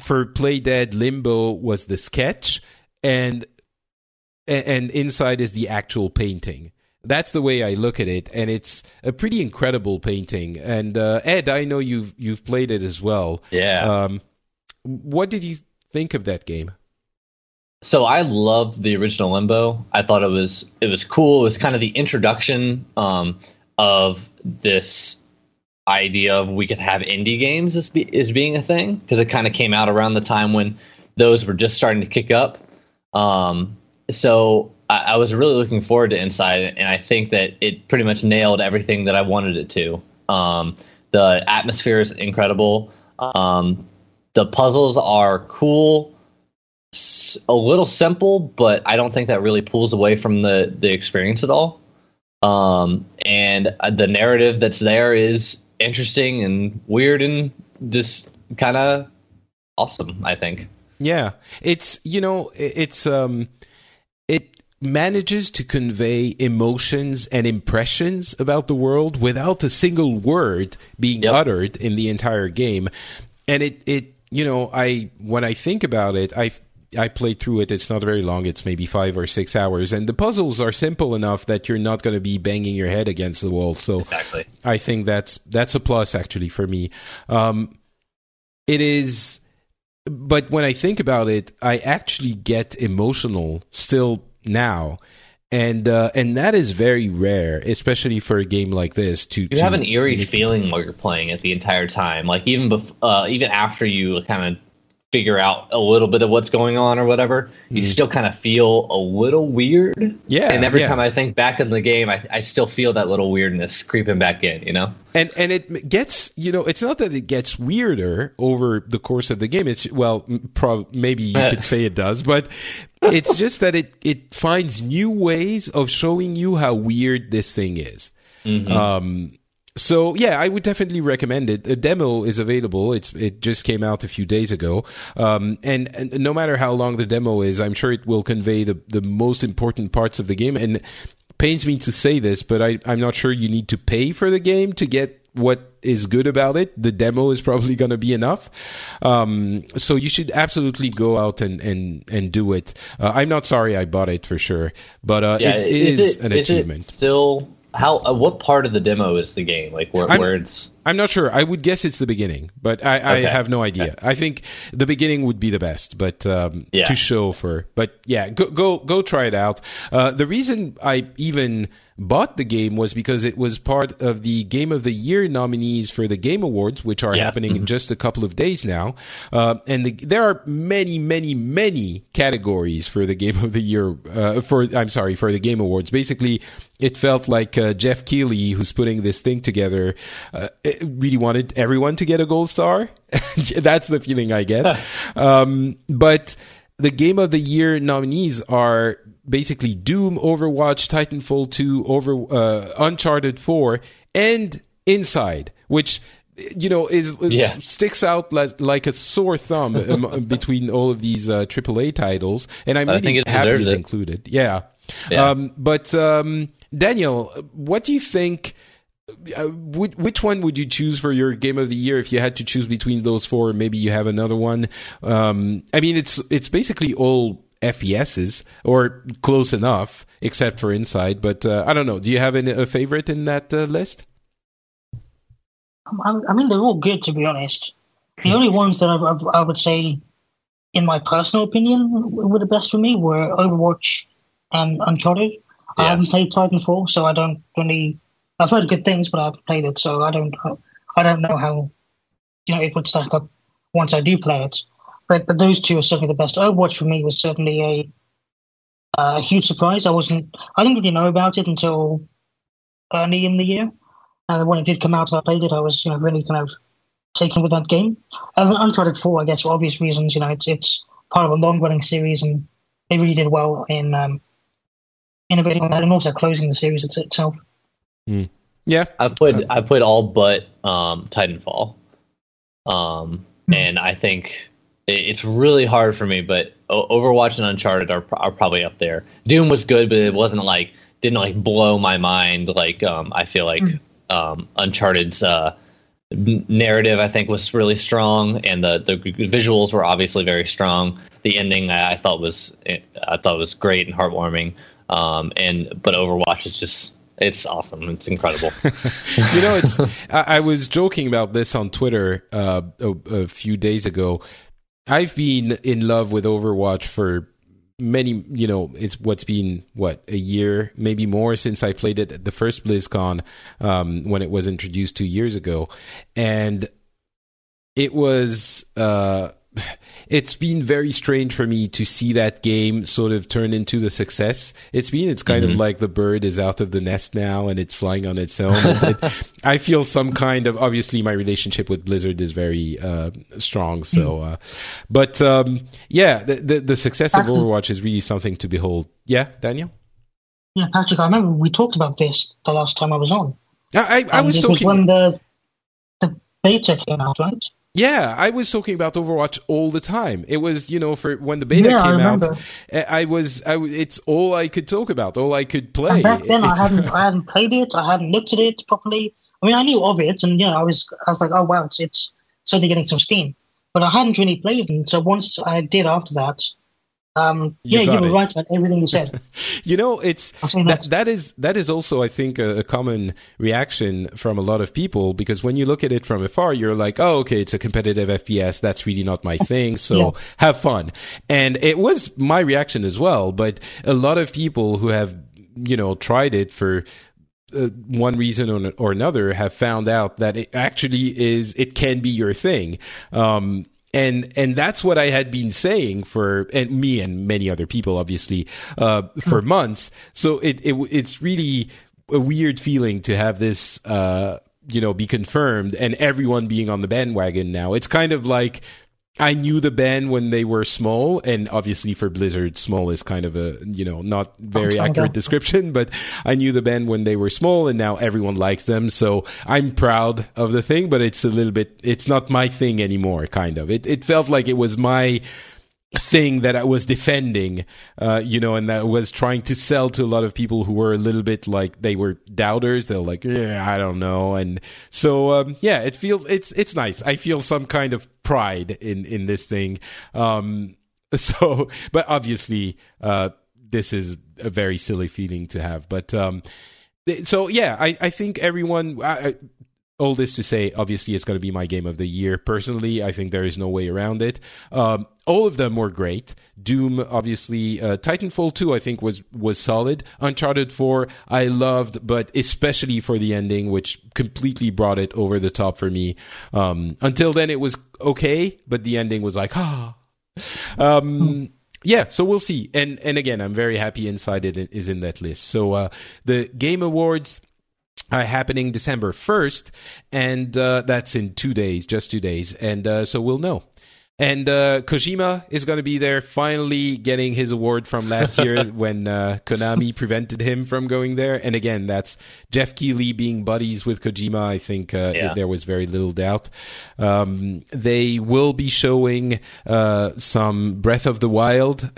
for Playdead, Limbo was the sketch, and and Inside is the actual painting. That's the way I look at it, and it's a pretty incredible painting. And uh, Ed, I know you've you've played it as well. Yeah. Um, what did you think of that game? So I loved the original Limbo. I thought it was it was cool. It was kind of the introduction um, of this idea of we could have indie games as, be, as being a thing because it kind of came out around the time when those were just starting to kick up. Um, so I, I, was really looking forward to Inside, and I think that it pretty much nailed everything that I wanted it to. Um, the atmosphere is incredible. Um, the puzzles are cool, a little simple, but I don't think that really pulls away from the the experience at all. Um, and uh, the narrative that's there is interesting and weird and just kind of awesome. I think. Yeah, it's you know it's um it manages to convey emotions and impressions about the world without a single word being yep. uttered in the entire game, and it it you know, I when I think about it, I I played through it. It's not very long. It's maybe five or six hours, and the puzzles are simple enough that you're not going to be banging your head against the wall. So exactly. I think that's that's a plus actually for me. Um, it is, but when I think about it, I actually get emotional still now and uh, and that is very rare, especially for a game like this. To you to, have an eerie feeling while you're playing it the entire time, like even bef- uh, even after you kind of figure out a little bit of what's going on or whatever, you mm. still kind of feel a little weird. Yeah. And every yeah. time I think back in the game, I, I still feel that little weirdness creeping back in, you know? And and it gets, you know, it's not that it gets weirder over the course of the game. It's well, pro- maybe you could say it does, but it's just that it it finds new ways of showing you how weird this thing is. Mm-hmm. Um so yeah, I would definitely recommend it. The demo is available. It's it just came out a few days ago, um, and, and, no matter how long the demo is, I'm sure it will convey the the most important parts of the game. And pains me to say this, but I I'm not sure you need to pay for the game to get what is good about it. The demo is probably going to be enough. Um, so you should absolutely go out and, and, and do it. Uh, I'm not sorry I bought it for sure, but uh, yeah, it is, is it, an is achievement. still how uh, what part of the demo is the game like where, where it's i'm not sure i would guess it's the beginning but i, okay. I have no idea okay. i think the beginning would be the best but um, yeah. to show for but yeah go go go try it out uh, the reason i even bought the game was because it was part of the Game of the Year nominees for the Game Awards, which are yeah. happening mm-hmm. in just a couple of days now. Uh, and the, there are many, many, many categories for the Game of the Year. Uh, for I'm sorry, for the Game Awards. Basically, it felt like uh, Geoff Keighley, who's putting this thing together, uh, really wanted everyone to get a gold star. That's the feeling I get. um, but the Game of the Year nominees are basically Doom, Overwatch, Titanfall 2, Over uh, Uncharted 4, and Inside, which you know is, is yeah. sticks out like, like, a sore thumb um, between all of these uh, AAA titles, and I'm really happy it's included. Yeah, yeah. Um, but um, Daniel, what do you think? Uh, which one would you choose for your game of the year if you had to choose between those four? Maybe you have another one. Um, I mean, it's it's basically all FPSs or close enough, except for Inside. But uh, I don't know. Do you have any, a favorite in that uh, list? I mean, they're all good to be honest. The only ones that I, I, would say, in my personal opinion, were the best for me were Overwatch and Uncharted. Yeah. I haven't played Titanfall, so I don't really. I've heard good things, but I haven't played it, so I don't. I don't know how you know it would stack up once I do play it. But but those two are certainly the best. Overwatch for me was certainly a, a huge surprise. I wasn't. I didn't really know about it until early in the year, and when it did come out, I played it. I was you know really kind of taken with that game. Uh, Uncharted Four, I guess, for obvious reasons. You know, it's it's part of a long running series, and they really did well in um, innovating on that, and also closing the series itself. Mm. Yeah, I played I played all but um, Titanfall, um, mm. and I think it's really hard for me. But Overwatch and Uncharted are are probably up there. Doom was good, but it wasn't like didn't like blow my mind like um, I feel like mm. um, Uncharted's uh, narrative I think was really strong, and the the visuals were obviously very strong. The ending I, I thought was I thought was great and heartwarming. Um, and but Overwatch is just it's awesome. It's incredible. you know, it's. I, I, was joking about this on Twitter uh, a, a, few days ago. I've been in love with Overwatch for many. You know, it's what's been what a year, maybe more, since I played it at the first BlizzCon um, when it was introduced two years ago, and it was. Uh, it's been very strange for me to see that game sort of turn into the success it's been. It's kind mm-hmm. of like the bird is out of the nest now and it's flying on its own. it, I feel some kind of obviously my relationship with Blizzard is very uh, strong. So, mm. uh, but um, yeah, the, the, the success of Overwatch is really something to behold. Yeah, Daniel. Yeah, Patrick. I remember we talked about this the last time I was on. I, I, I was talking when the the beta came out, right? Yeah, I was talking about Overwatch all the time. It was, you know, for when the beta yeah, came I out, eh, I was, I it's all I could talk about, all I could play. And back then, I hadn't, I hadn't played it, I hadn't looked at it properly. I mean, I knew of it, and yeah, I was, I was like, oh wow, it's, it's certainly getting some steam, but I hadn't really played it. So once I did after that, um, you yeah, you were it. right about everything you said. you know, it's that, that is that is also, I think, a, a, common reaction from a lot of people because when you look at it from afar, you're like, "Oh, okay, it's a competitive FPS. That's really not my thing. So yeah. have fun." And it was my reaction as well. But a lot of people who have, you know, tried it for uh, one reason or, or, another have found out that it actually is it can be your thing um, and and that's what I had been saying for and me and many other people, obviously, uh, for hmm. months. So it, it it's really a weird feeling to have this, uh, you know, be confirmed and everyone being on the bandwagon now. It's kind of like I knew the band when they were small, and obviously for Blizzard, small is kind of a you know not very accurate description, but I knew the band when they were small, and now everyone likes them. So I'm proud of the thing, but it's a little bit, it's not my thing anymore. Kind of, it it felt like it was my thing that I was defending, uh, you know, and that was trying to sell to a lot of people who were a little bit like they were doubters. They're like, yeah, I don't know, and so um, yeah, it feels it's it's nice. I feel some kind of pride in in this thing. Um, so, but obviously, uh, this is a very silly feeling to have, but. Um, so yeah, I, I think everyone. I, all this to say, obviously, it's going to be my game of the year. Personally, I think there is no way around it. Um, all of them were great. Doom, obviously, uh, Titanfall 2, I think was was solid. Uncharted 4, I loved, but especially for the ending, which completely brought it over the top for me. Um, until then, it was okay, but the ending was like, ah. Um, yeah, so we'll see. And and again, I'm very happy Inside it is in that list. So uh, the Game Awards uh, happening December 1st, and uh, that's in two days, just two days. And uh, so we'll know. And uh, Kojima is going to be there, finally getting his award from last year when uh, Konami prevented him from going there. And again, that's Geoff Keighley being buddies with Kojima. I think uh, yeah. it, there was very little doubt. Um, they will be showing uh, some Breath of the Wild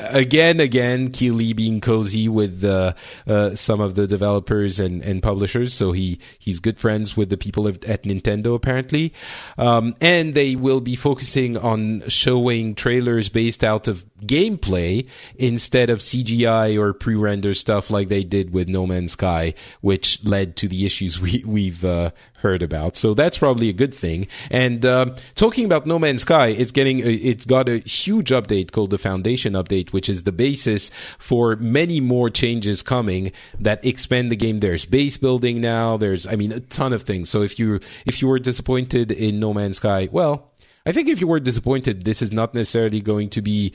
again, again, Keighley being cozy with uh, uh, some of the developers and, and publishers, so he he's good friends with the people at, at Nintendo apparently, um, and they will be focusing on showing trailers based out of gameplay instead of CGI or pre-render stuff like they did with No Man's Sky, which led to the issues we we've uh, heard about. So that's probably a good thing. And uh, talking about No Man's Sky, it's getting it's got a huge update called the Foundation update, which is the basis for many more changes coming that expand the game. There's base building now. There's I mean a ton of things. So if you if you were disappointed in No Man's Sky, well. I think if you were disappointed, this is not necessarily going to be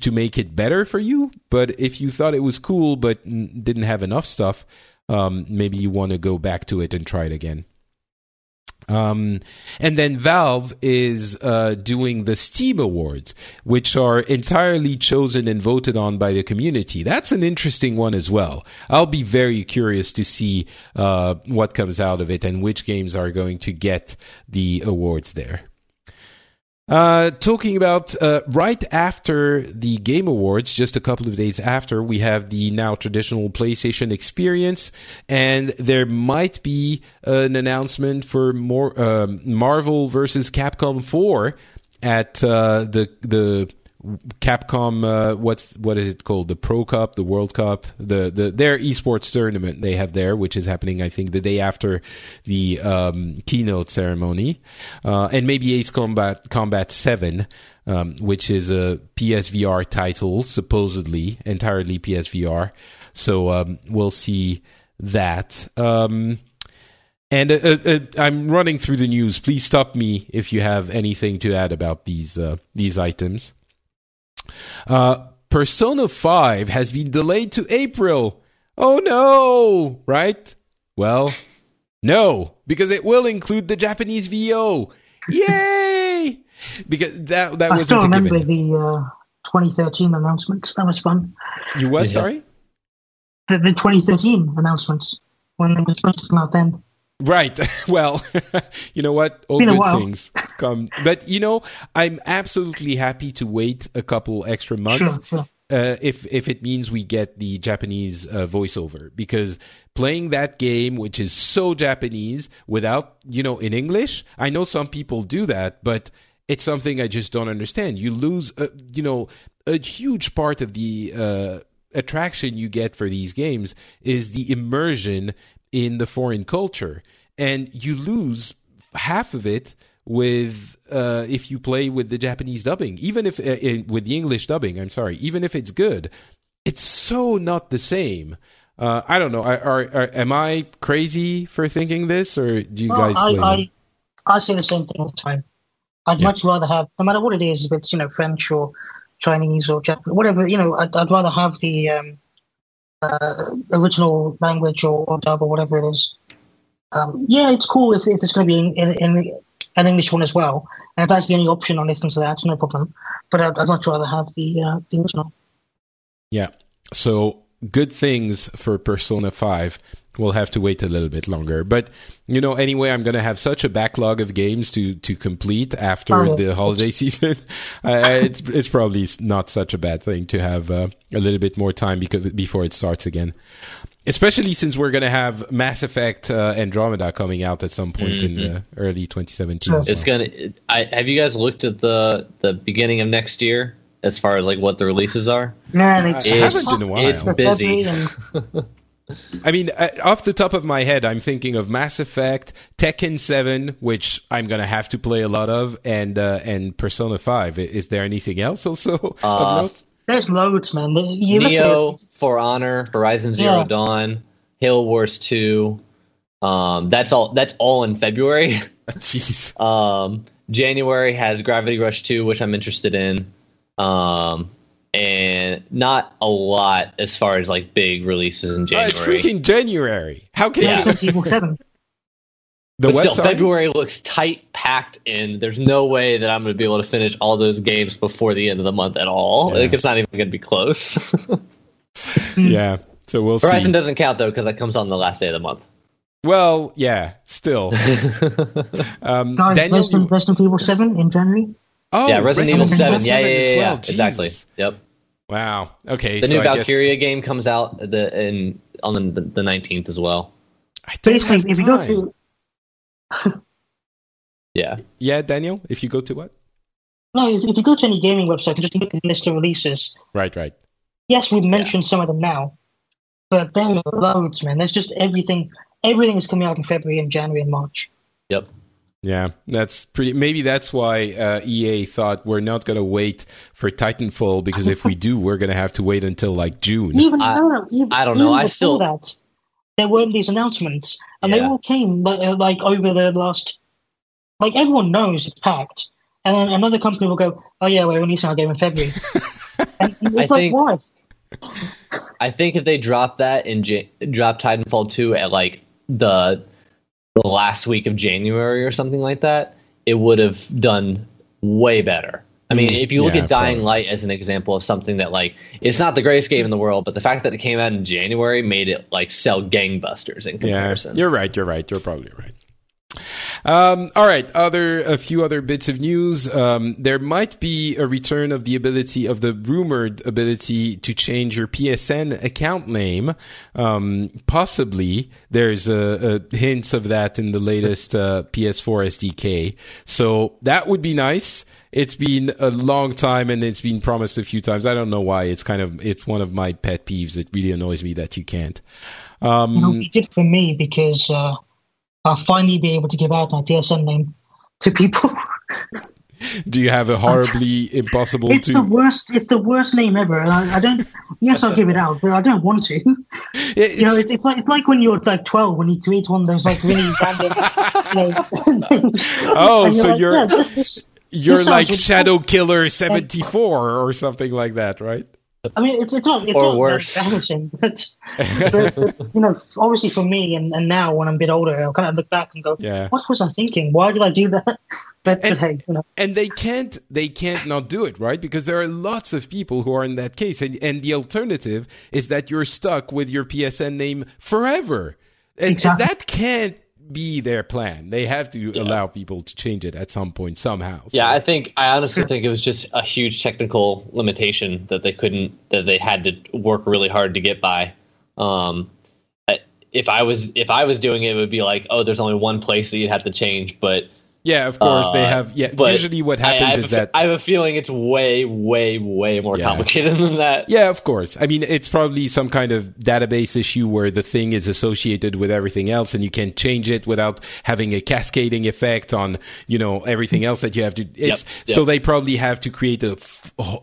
to make it better for you. But if you thought it was cool but didn't have enough stuff, um, maybe you want to go back to it and try it again. Um, and then Valve is uh, doing the Steam Awards, which are entirely chosen and voted on by the community. That's an interesting one as well. I'll be very curious to see uh, what comes out of it and which games are going to get the awards there. Uh, talking about uh, right after the Game Awards, just a couple of days after, we have the now traditional PlayStation experience, and there might be an announcement for more um, Marvel versus Capcom 4 at uh, the the Capcom, uh, what's what is it called? The Pro Cup, the World Cup, the the their esports tournament they have there, which is happening, I think, the day after the um, keynote ceremony, uh, and maybe Ace Combat Combat Seven, um, which is a PSVR title, supposedly entirely PSVR. So um, we'll see that. Um, and uh, uh, I'm running through the news. Please stop me if you have anything to add about these uh, these items. Uh, Persona 5 has been delayed to April. Oh no! Right? Well, no, because it will include the Japanese VO. Yay! because that that was. I was still remember the uh, 2013 announcements. That was fun. You what? Yeah. Sorry. The, the 2013 announcements when it was supposed to come out then. Right. Well, you know what? All Been good things come. But you know, I'm absolutely happy to wait a couple extra months Sure, sure. uh, if if it means we get the Japanese uh, voiceover because playing that game which is so Japanese without you know in English I know some people do that but it's something I just don't understand you lose uh, you know a huge part of the uh, attraction you get for these games is the immersion in the foreign culture and you lose half of it with uh, if you play with the Japanese dubbing, even if uh, in, with the English dubbing. I'm sorry, even if it's good, it's so not the same. Uh, I don't know. Are, are, are, am I crazy for thinking this, or do you Well, guys? I, I. I say the same thing all the time. I'd Yeah. much rather have, no matter what it is, if it's you know French or Chinese or Japanese, whatever, you know, I'd, I'd rather have the um, uh, original language or, or dub or whatever it is. Um, yeah, it's cool if, if it's going to be in, in, in an English one as well, and if that's the only option on listening to that, no problem. But I'd, I'd much rather have the uh, the original. Yeah. So good things for Persona 5. We'll have to wait a little bit longer. But, you know, anyway, I'm going to have such a backlog of games to, to complete after Oh, the holiday season. uh, it's, it's probably not such a bad thing to have uh, a little bit more time because, before it starts again. Especially since we're going to have Mass Effect uh, Andromeda coming out at some point in uh, early 2017. Sure. as It's well. gonna. Have you guys looked at the the beginning of next year as far as like what the releases are? Man, it's, I haven't in a while. It's busy. I mean, uh, off the top of my head, I'm thinking of Mass Effect, Tekken 7, which I'm gonna have to play a lot of, and uh, and Persona 5. Is there anything else also of Uh, note? there's loads, man. There's- You look Nioh, For Honor, Horizon Zero Yeah. Dawn, Halo Wars Two. Um, that's all. That's all in February. Jeez. Um, January has Gravity Rush 2, which I'm interested in. Um, and not a lot as far as like big releases in Oh, January. it's freaking January. How can Yeah. you? Resident Evil 7. The but what? still. February looks tight, packed in. There's no way that I'm going to be able to finish all those games before the end of the month at all. Yeah. Like, it's not even going to be close. Yeah. So we'll Horizon see. doesn't count though because that comes on the last day of the month. Well, yeah. Still, um, Guys, Daniel. Resident, you- Resident Evil 7 in January. Oh, yeah, Resident Evil Resident 7. Yeah, yeah, yeah, as yeah, well. exactly. Yep. Wow. Okay. The so new I guess- Valkyria game comes out the in on the, the 19th as well. I don't have Basically, if you go to Yeah. Yeah, Daniel. If you go to what? no, if if you go to any gaming website and just look at the list of releases, Right. Right. yes, we've mentioned some of them now, but there are loads, man. There's just everything. Everything is coming out in February and January and March. Yep. Yeah, that's pretty. Maybe that's why uh, EA thought we're not going to wait for Titanfall because if we do, we're going to have to wait until like June. Even I- no, no, even, I don't know, even I before still- that, there weren't these announcements, and they all came like, uh, like over the last. Like everyone knows it's packed, and then another company will go, "Oh yeah, we're releasing our game in February." and it's I like, think- why? I think if they drop that and J- drop Titanfall 2 at like the the last week of January or something like that, it would have done way better. I mean, Mm, if you look yeah, at Dying probably. Light as an example of something that like it's not the greatest game in the world, but the fact that it came out in January made it like sell gangbusters in Yeah, comparison. you're right. You're right. You're probably right. Um, all right. Other a few other bits of news. Um, there might be a return of the ability of the rumored ability to change your PSN account name. Um, possibly there's a, a hints of that in the latest uh, PS4 SDK. So that would be nice. It's been a long time and it's been promised a few times. I don't know why. It's kind of it's one of my pet peeves. It really annoys me that you can't. Um, It'll be good for me because uh, I'll finally be able to give out my PSN name to people. Do you have a horribly impossible it's to? the worst. It's the worst name ever. And I, I don't. Yes, I'll give it out, but I don't want to. It's, You know, it's, it's like it's like when you're like 12 when you create one of those like really random. You know, names. Oh, And so like, you're- yeah, this, this, you're this like Shadow Killer seventy four or something like that, right? I mean, it's it's not it's Or not worse. but, but, but you know, obviously for me and, and now when I'm a bit older, I'll kind of look back and go, Yeah. what was I thinking? Why did I do that? But, And- hey, you know, And they can't they can't not do it, right? Because there are lots of people who are in that case, and and the alternative is that you're stuck with your PSN name forever, and, and Exactly. that can't be their plan. They have to allow people to change it at some point somehow. So- Yeah, I think I honestly think it was just a huge technical limitation that they couldn't that they had to work really hard to get by. Um, if I was if I was doing it, it would be like, oh, there's only one place that you'd have to change, but yeah, of course they Uh, have. Yeah, usually what I- I happens is a that I have a feeling it's way, way, way more Yeah. complicated than that. Yeah, of course. I mean, it's probably some kind of database issue where the thing is associated with everything else and you can change it without having a cascading effect on, you know, everything else that you have to. It's, yep. so they probably have to create a,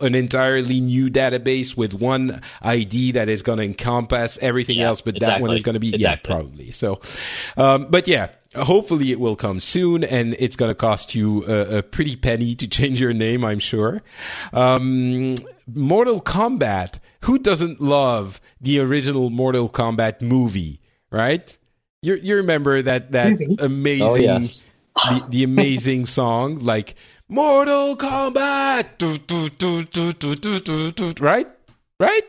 an entirely new database with one ID that is going to encompass everything Yeah, else, but that one is going to be, Exactly. yeah, probably. So, um, but yeah. Hopefully it will come soon, and it's going to cost you a, a pretty penny to change your name. I'm sure. Um, Mortal Kombat. Who doesn't love the original Mortal Kombat movie? Right? You you remember that that Movie? amazing Oh, yes. the, the amazing song like Mortal Kombat. Right? Right?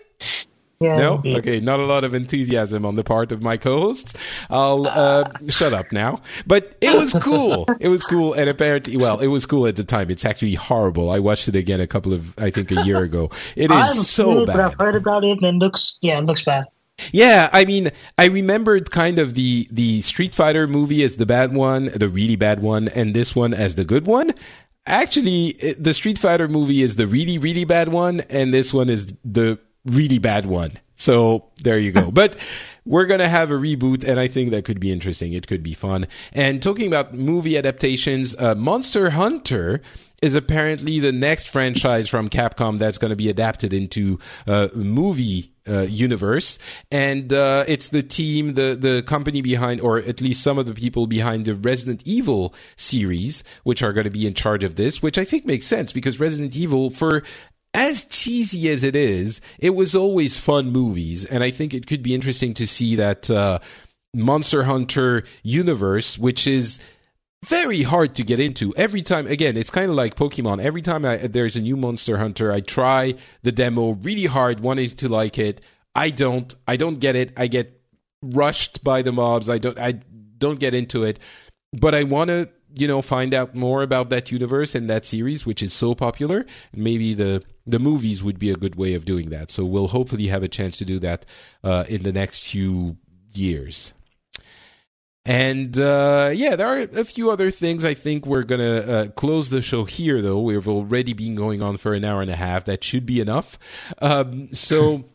Yeah. No? Okay, not a lot of enthusiasm on the part of my co-hosts. I'll uh, shut up now. But it was cool. It was cool, and apparently, well, it was cool at the time. It's actually horrible. I watched it again a couple of, I think, a year ago. It is I haven't is seen so it, but I've bad. heard about it, and it looks yeah, it looks bad. Yeah, I mean, I remembered kind of the the Street Fighter movie as the bad one, the really bad one, and this one as the good one. Actually, the Street Fighter movie is the really really bad one, and this one is the really bad one. So there you go. but we're gonna have a reboot, and I think that could be interesting. It could be fun. And talking about movie adaptations, uh, Monster Hunter is apparently the next franchise from Capcom that's going to be adapted into uh, movie uh, universe, and uh, it's the team, the the company behind, or at least some of the people behind the Resident Evil series, which are going to be in charge of this. Which I think makes sense because Resident Evil, for as cheesy as it is, it was always fun movies, and I think it could be interesting to see that uh, Monster Hunter universe, which is very hard to get into. Every time again it's kind of like pokemon. Every time I, there's a new monster hunter i try the demo really hard wanting to like it. I don't. I don't get it. I get rushed by the mobs. I don't i don't get into it. But i want to you know find out more about that universe and that series which is so popular. Maybe the the movies would be a good way of doing that so we'll hopefully have a chance to do that uh, in the next few years and uh, yeah, there are a few other things. I think we're gonna uh, close the show here, though. We've already been going on for an hour and a half. That should be enough. Um, so.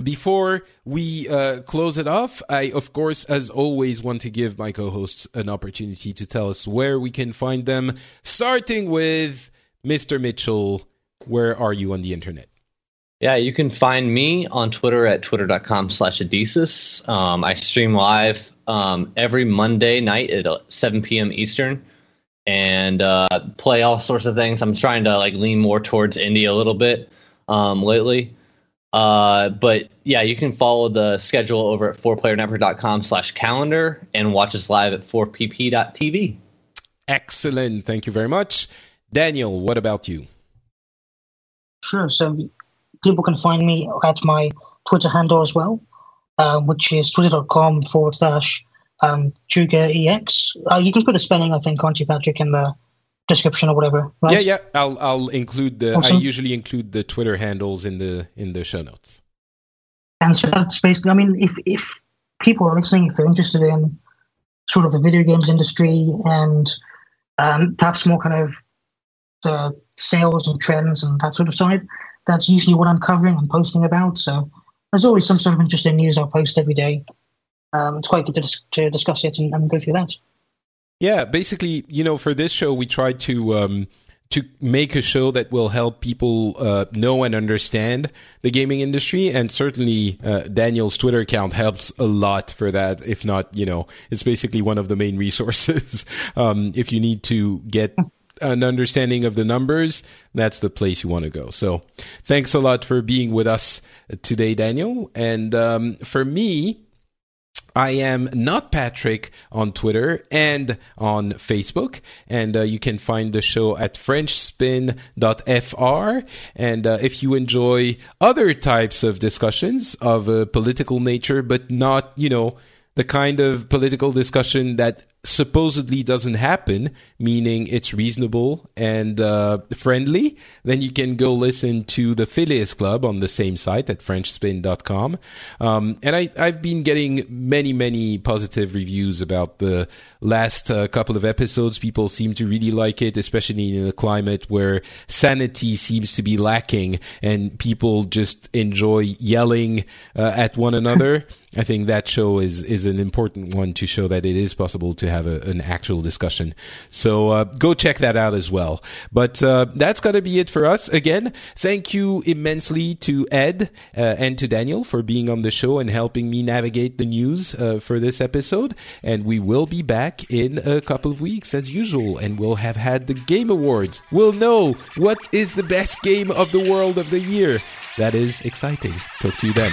Before we uh, close it off, I, of course, as always, want to give my co hosts an opportunity to tell us where we can find them, starting with Mr. Mitchel. Where are you on the internet? Yeah, you can find me on Twitter at twitter.com slash edeesis. Um, I stream live um, every Monday night at uh, 7 p.m. Eastern and uh, play all sorts of things. I'm trying to like lean more towards indie a little bit um, lately. Uh, but yeah, you can follow the schedule over at 4playernetwork.com slash calendar and watch us live at 4pp.tv. Excellent. Thank you very much. Daniel, what about you? Sure. So people can find me at my Twitter handle as well, uh, which is twitter.com forward slash um, EX. Uh, you can put the spelling, I think, can't you, Patrick, in the description or whatever. Right? Yeah, yeah. I'll I'll include the. Awesome. I usually include the Twitter handles in the in the show notes. And so that's basically. I mean, if if people are listening, if they're interested in sort of the video games industry and um, perhaps more kind of the sales and trends and that sort of side, that's usually what I'm covering and posting about. So there's always some sort of interesting news I'll post every day. Um, it's quite good to, dis- to discuss it and, and, go through that. Yeah, basically, you know, for this show, we tried to um, to make a show that will help people uh, know and understand the gaming industry, and certainly uh, Daniel's Twitter account helps a lot for that. If not, you know, it's basically one of the main resources um, if you need to get an understanding of the numbers, that's the place you want to go. So thanks a lot for being with us today, Daniel. And um, for me, I am not Patrick on Twitter and on Facebook. And uh, you can find the show at FrenchSpin.fr. And uh, if you enjoy other types of discussions of a political nature, but not, you know, the kind of political discussion that supposedly doesn't happen, meaning it's reasonable and uh, friendly, then you can go listen to the Phileas Club on the same site at FrenchSpin.com. Um, and I, I've been getting many, many positive reviews about the last uh, couple of episodes. People seem to really like it, especially in a climate where sanity seems to be lacking and people just enjoy yelling uh, at one another. I think that show is is an important one to show that it is possible to have a, an actual discussion. So uh, go check that out as well. But uh, that's to be it for us. Again, thank you immensely to Ed uh, and to Daniel for being on the show and helping me navigate the news uh, for this episode. And we will be back in a couple of weeks as usual, and we'll have had the Game Awards. We'll know what is the best game of the world of the year. That is exciting. Talk to you then.